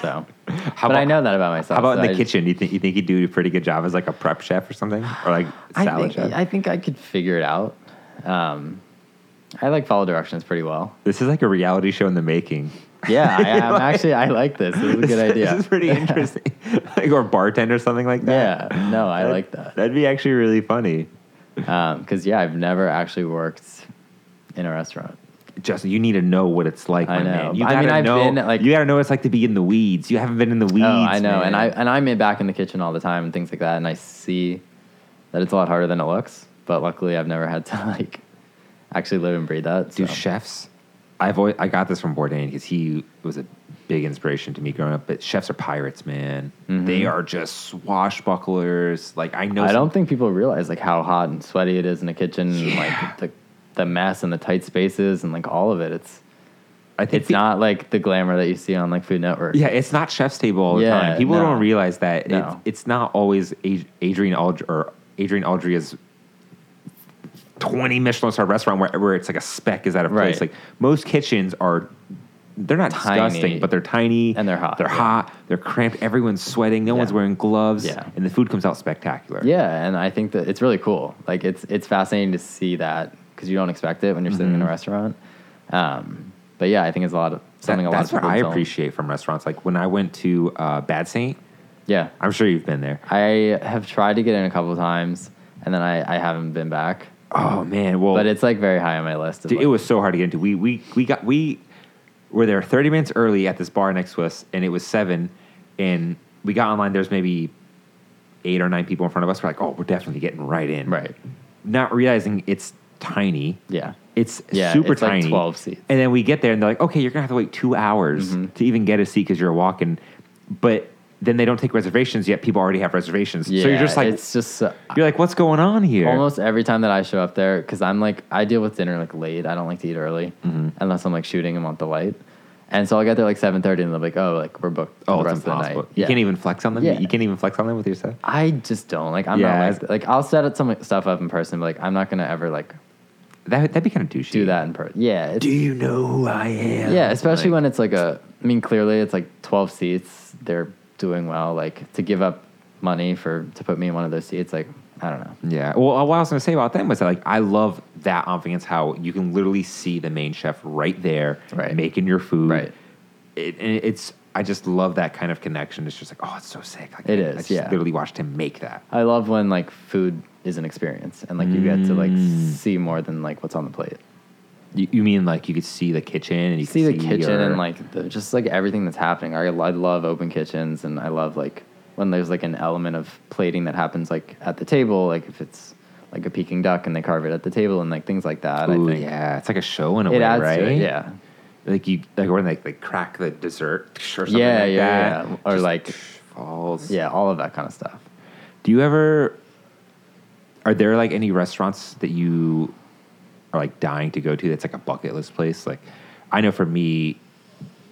So, [LAUGHS] How but I know that about myself. How about so in the I- kitchen? You think you think you'd do a pretty good job as like a prep chef or something, or like [GASPS] I salad think chef? I think I could figure it out. Um, I like follow directions pretty well. this is like a reality show in the making. Yeah, I, [LAUGHS] I'm actually I like this. This is a good idea. This is pretty interesting. [LAUGHS] like or bartender or something like that. Yeah, no, I like that. That'd be actually really funny. Um, because yeah, I've never actually worked in a restaurant. Justin, you need to know what it's like, I know. man. You I mean, I've know. been, like- you gotta know what it's like to be in the weeds. You haven't been in the weeds. oh, I know, and I man. and I'm in back in the kitchen all the time and things like that, and I see that it's a lot harder than it looks. But luckily, I've never had to [LAUGHS] like actually live and breathe that. do so. chefs. I've always, I got this from Bourdain because he was a big inspiration to me growing up. But chefs are pirates, man. Mhm. They are just swashbucklers. Like I know. I don't think people realize like how hot and sweaty it is in the kitchen, and, Yeah. like the the mess and the tight spaces and like all of it. It's I think it's the- not like the glamour that you see on like Food Network. Yeah, it's not chef's table all the Yeah, time. People no. don't realize that No. it's, it's not always Ad- Adrian Aldri or Adrian Aldria's twenty Michelin star restaurant where, where it's like a speck is at a place. Right. Like most kitchens are, they're not Tiny. disgusting, but they're tiny And they're hot, They're yeah. hot. They're cramped. Everyone's sweating. No Yeah. one's wearing gloves. Yeah. and the food comes out spectacular. Yeah, and I think that it's really cool. Like it's it's fascinating to see that because you don't expect it when you're sitting in a Mhm. restaurant. Um, but yeah, I think it's a lot of That- something a lot that's of what I appreciate from restaurants. Like when I went to uh, Bad Saint, Yeah, I'm sure you've been there. I have tried to get in a couple of times, and then I, I haven't been back. Oh man, well, But it's like very high on my list. Dude, like, it was so hard to get into. We we we got we were there 30 minutes early at this bar next to us, and it was seven. And we got online. There's maybe eight or nine people in front of us. We're like, oh, we're definitely getting right in. right. Not realizing it's tiny. Yeah, It's Yeah, super it's like tiny. 12 seats. And then we get there, and they're like, okay, you're gonna have to wait two hours Mhm. to even get a seat because you're walking. But then they don't take reservations yet. People already have reservations. yeah. so you're just like, it's just uh, you're like, what's going on here? almost every time that I show up there because I'm like I deal with dinner like late. I don't like to eat early Mhm. unless I'm like shooting and want the light. And so I'll get there like seven thirty, and they'll be like, "Oh, like we're booked Oh, the it's rest of the impossible. night." You Yeah. can't even flex on them. Yeah. You can't even flex on them with your stuff. I just don't like. I'm Yeah. not like like I'll set up some stuff up in person, but like I'm not gonna ever like That that'd be kind of douchey. do that in person. Yeah, it's, you know who I am? yeah, especially when it's like a. I mean, clearly it's like 12 seats. They're doing well. Like to give up money for to put me in one of those seats, like I don't know. Yeah. Well, what I was to say about them was that, like, I love that ambiance, how you can literally see the main chef right there Right. making your food. Right. It, and it's, I just love that kind of connection. It's just like, oh, it's so sick. Like, It I, just yeah. literally watched him make that. I love when like food is an experience and like you get to like Mm. see more than like what's on the plate. You, you mean like you could see the kitchen and you could see the kitchen your- and like the, just like everything that's happening. I, I love open kitchens and I love like when there's like an element of plating that happens like at the table, like if it's like a Peking duck and they carve it at the table and like things like that. Ooh, I think yeah. It's like a show in a it way, right? it. Yeah, Like you, like when they like crack the dessert or something Yeah, like yeah, that. yeah. Or Just like- falls. yeah, all of that kind of stuff. Do you ever? Are there like any restaurants that you are like dying to go to? That's like a bucket list place. Like, I know for me,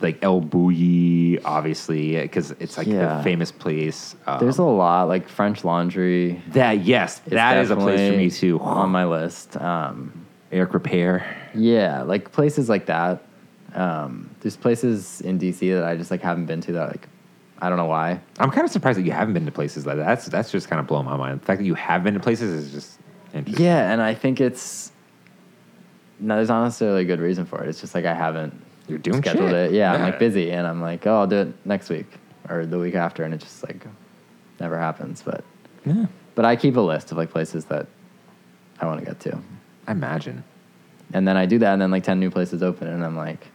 like El Bulli, obviously, because it's like Yeah. the famous place. Um, There's a lot like French Laundry. that. Yes, that is a place for me too. on my list. Um, Eric Ripert. Yeah, like places like that. Um, there's places in DC that I just like haven't been to that like I don't know why. I'm kind of surprised that you haven't been to places like that. That's that's just kind of blowing my mind. The fact that you have been to places is just interesting. Yeah, and I think it's no, there's not necessarily a good reason for it. It's just like I haven't You're doing scheduled shit. it. Yeah, I'm like busy, and I'm like, oh, I'll do it next week or the week after, and it just like never happens. But Yeah, but I keep a list of like places that I want to get to, I imagine. and then I do that, and then like ten new places open, and I'm like,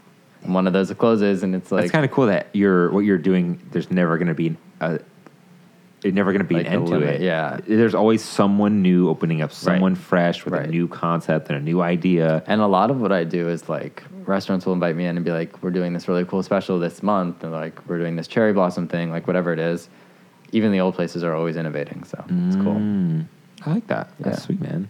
one of those closes, and it's like It's kind of cool that you're what you're doing. There's never going to be a never going to be Like an end to limit, it. yeah. There's always someone new opening up, someone fresh with a new concept and a new idea. And a lot of what I do is like restaurants will invite me in and be like, "We're doing this really cool special this month," and like we're doing this cherry blossom thing, like whatever it is. Even the old places are always innovating, so it's cool. Mm, I like that. That's Yeah. sweet, man.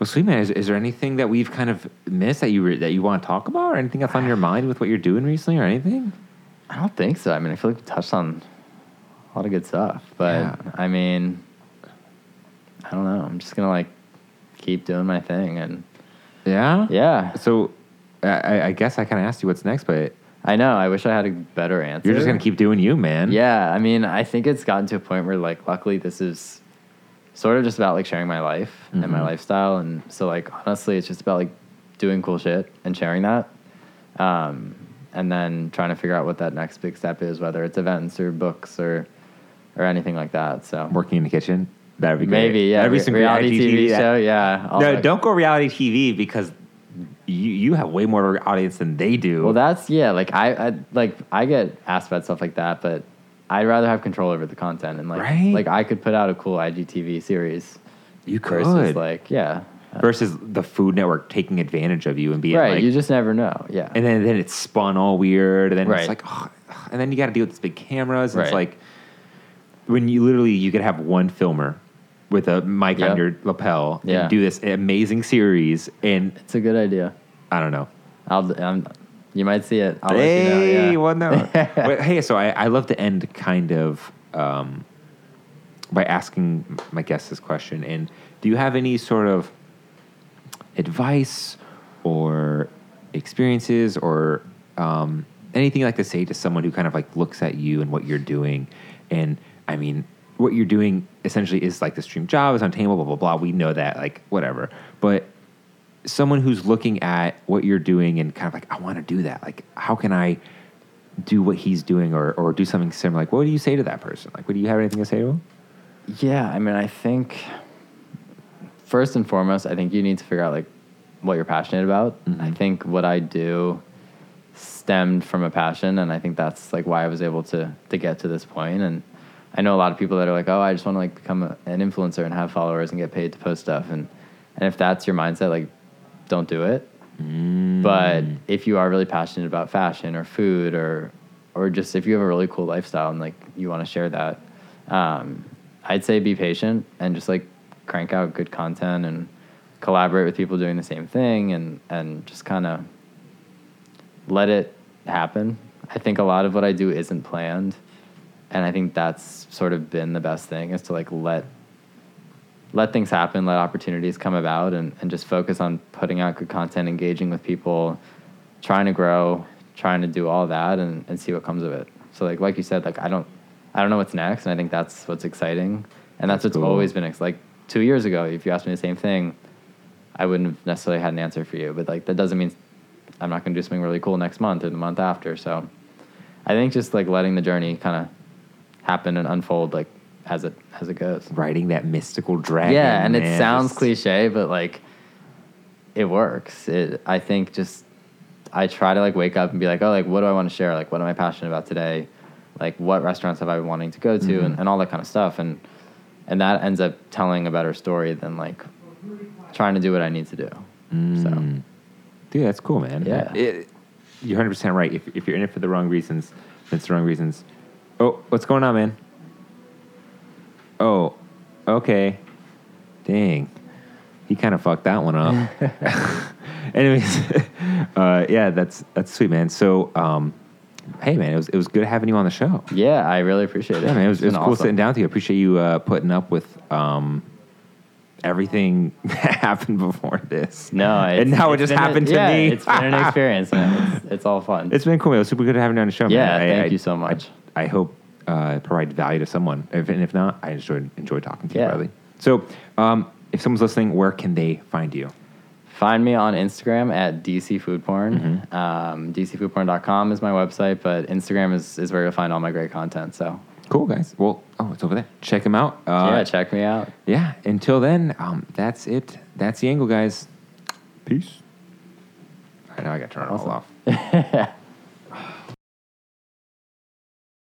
Well, sweet man, is, is there anything that we've kind of missed that you re- that you want to talk about, or anything that's on your [SIGHS] mind with what you're doing recently, or anything? I don't think so. I mean, I feel like we touched on a lot of good stuff, but Yeah. I mean, I don't know. I'm just gonna like keep doing my thing, and Yeah. yeah, So, I- I, guess I kind of asked you what's next, but I know. I wish I had a better answer. you're just gonna keep doing you, man. Yeah, I mean, I think it's gotten to a point where, like, luckily, this is sort of just about like sharing my life and my Mhm. lifestyle, and so like honestly, it's just about like doing cool shit and sharing that, um, and then trying to figure out what that next big step is, whether it's events or books or or anything like that. So Working in the kitchen. That'd be great. maybe yeah, re- reality TV, that- show, yeah. No, that- don't go reality TV because you you have way more audience than they do. Well, that's yeah. Like I, I like I get asked about stuff like that, but I'd rather have control over the content and like Right? like I could put out a cool IGTV series you versus could like yeah. versus the Food Network taking advantage of you and being right, like, you just never know. Yeah. and then then it's spun all weird, and then Right. it's like, oh, and then you got to deal with these big cameras. And It's like when you literally you could have one filmer with a mic on your lapel Yeah. and do this amazing series, and it's a good idea. I don't know. I'll I'm, you might see it. I'll hey, let you know. Yeah. well, no. [LAUGHS] But, hey, so I, I love to end kind of um, by asking my guests this question. And do you have any sort of advice or experiences or um, anything you like to say to someone who kind of like looks at you and what you're doing? And I mean, what you're doing essentially is like this dream job, is untamable, blah, blah, blah. We know that, like, whatever. But someone who's looking at what you're doing and kind of like, I want to do that. Like, how can I do what he's doing or, or do something similar? Like, what do you say to that person? Like, what do you have anything to say to him? Yeah, I mean, I think first and foremost, I think you need to figure out like what you're passionate about. Mhm. I think what I do stemmed from a passion, and I think that's like why I was able to to get to this point. And I know a lot of people that are like, "Oh, I just want to like become a, an influencer and have followers and get paid to post stuff." And and if that's your mindset, like, don't do it. But if you are really passionate about fashion or food or or just if you have a really cool lifestyle and like you want to share that, um, I'd say be patient and just like crank out good content and collaborate with people doing the same thing and and just kind of let it happen. I think a lot of what I do isn't planned, and I think that's sort of been the best thing is to like let let things happen, let opportunities come about, and, and just focus on putting out good content, engaging with people, trying to grow, trying to do all that, and, and see what comes of it. So like like you said, like I don't I don't know what's next, and I think that's what's exciting, and that's, That's what's cool. always been ex- like two years ago. If you asked me the same thing, I wouldn't have necessarily had an answer for you. But like that doesn't mean I'm not going to do something really cool next month or the month after. So I think just like letting the journey kind of happen and unfold like as it as it goes. Riding that mystical dragon. Yeah, and man, it sounds cliche, but like it works. It I think just I try to like wake up and be like, oh, like what do I want to share? Like what am I passionate about today? Like what restaurants have I been wanting to go to Mhm. and, and all that kind of stuff. And and that ends up telling a better story than like trying to do what I need to do. So Mm. Dude, that's cool, man. Yeah. It- you're 100% right. If, if you're in it for the wrong reasons, then it's the wrong reasons. Oh, what's going on, man? Oh, okay. Dang. He kind of fucked that one up. [LAUGHS] [LAUGHS] Anyways, [LAUGHS] uh, yeah, that's that's sweet, man. So, um, hey, man, it was it was good having you on the show. yeah, I really appreciate it. Yeah, man, it was, it was cool awesome. sitting down with you. I appreciate you uh, putting up with um, everything that happened before this. No, it's, and now it just been a- happened to yeah, me. It's been an experience, man. It's, it's all fun. it's been cool. It was super good having you on the show. Yeah, man. Thank I- you so much. I, I hope uh, it provided value to someone. If, and if not, I enjoyed enjoyed talking to you, Yeah. Riley. So, um, if someone's listening, where can they find you? Find me on Instagram at DC Food Porn. Mm-hmm. Um, DCFoodporn.com is my website, but Instagram is, is where you'll find all my great content. So Cool, guys. Well, oh, it's over there. Check them out. Uh, yeah, check me out. yeah. Until then, um, that's it. That's the angle, guys. Peace. I know I got to turn it all Awesome. off. [LAUGHS]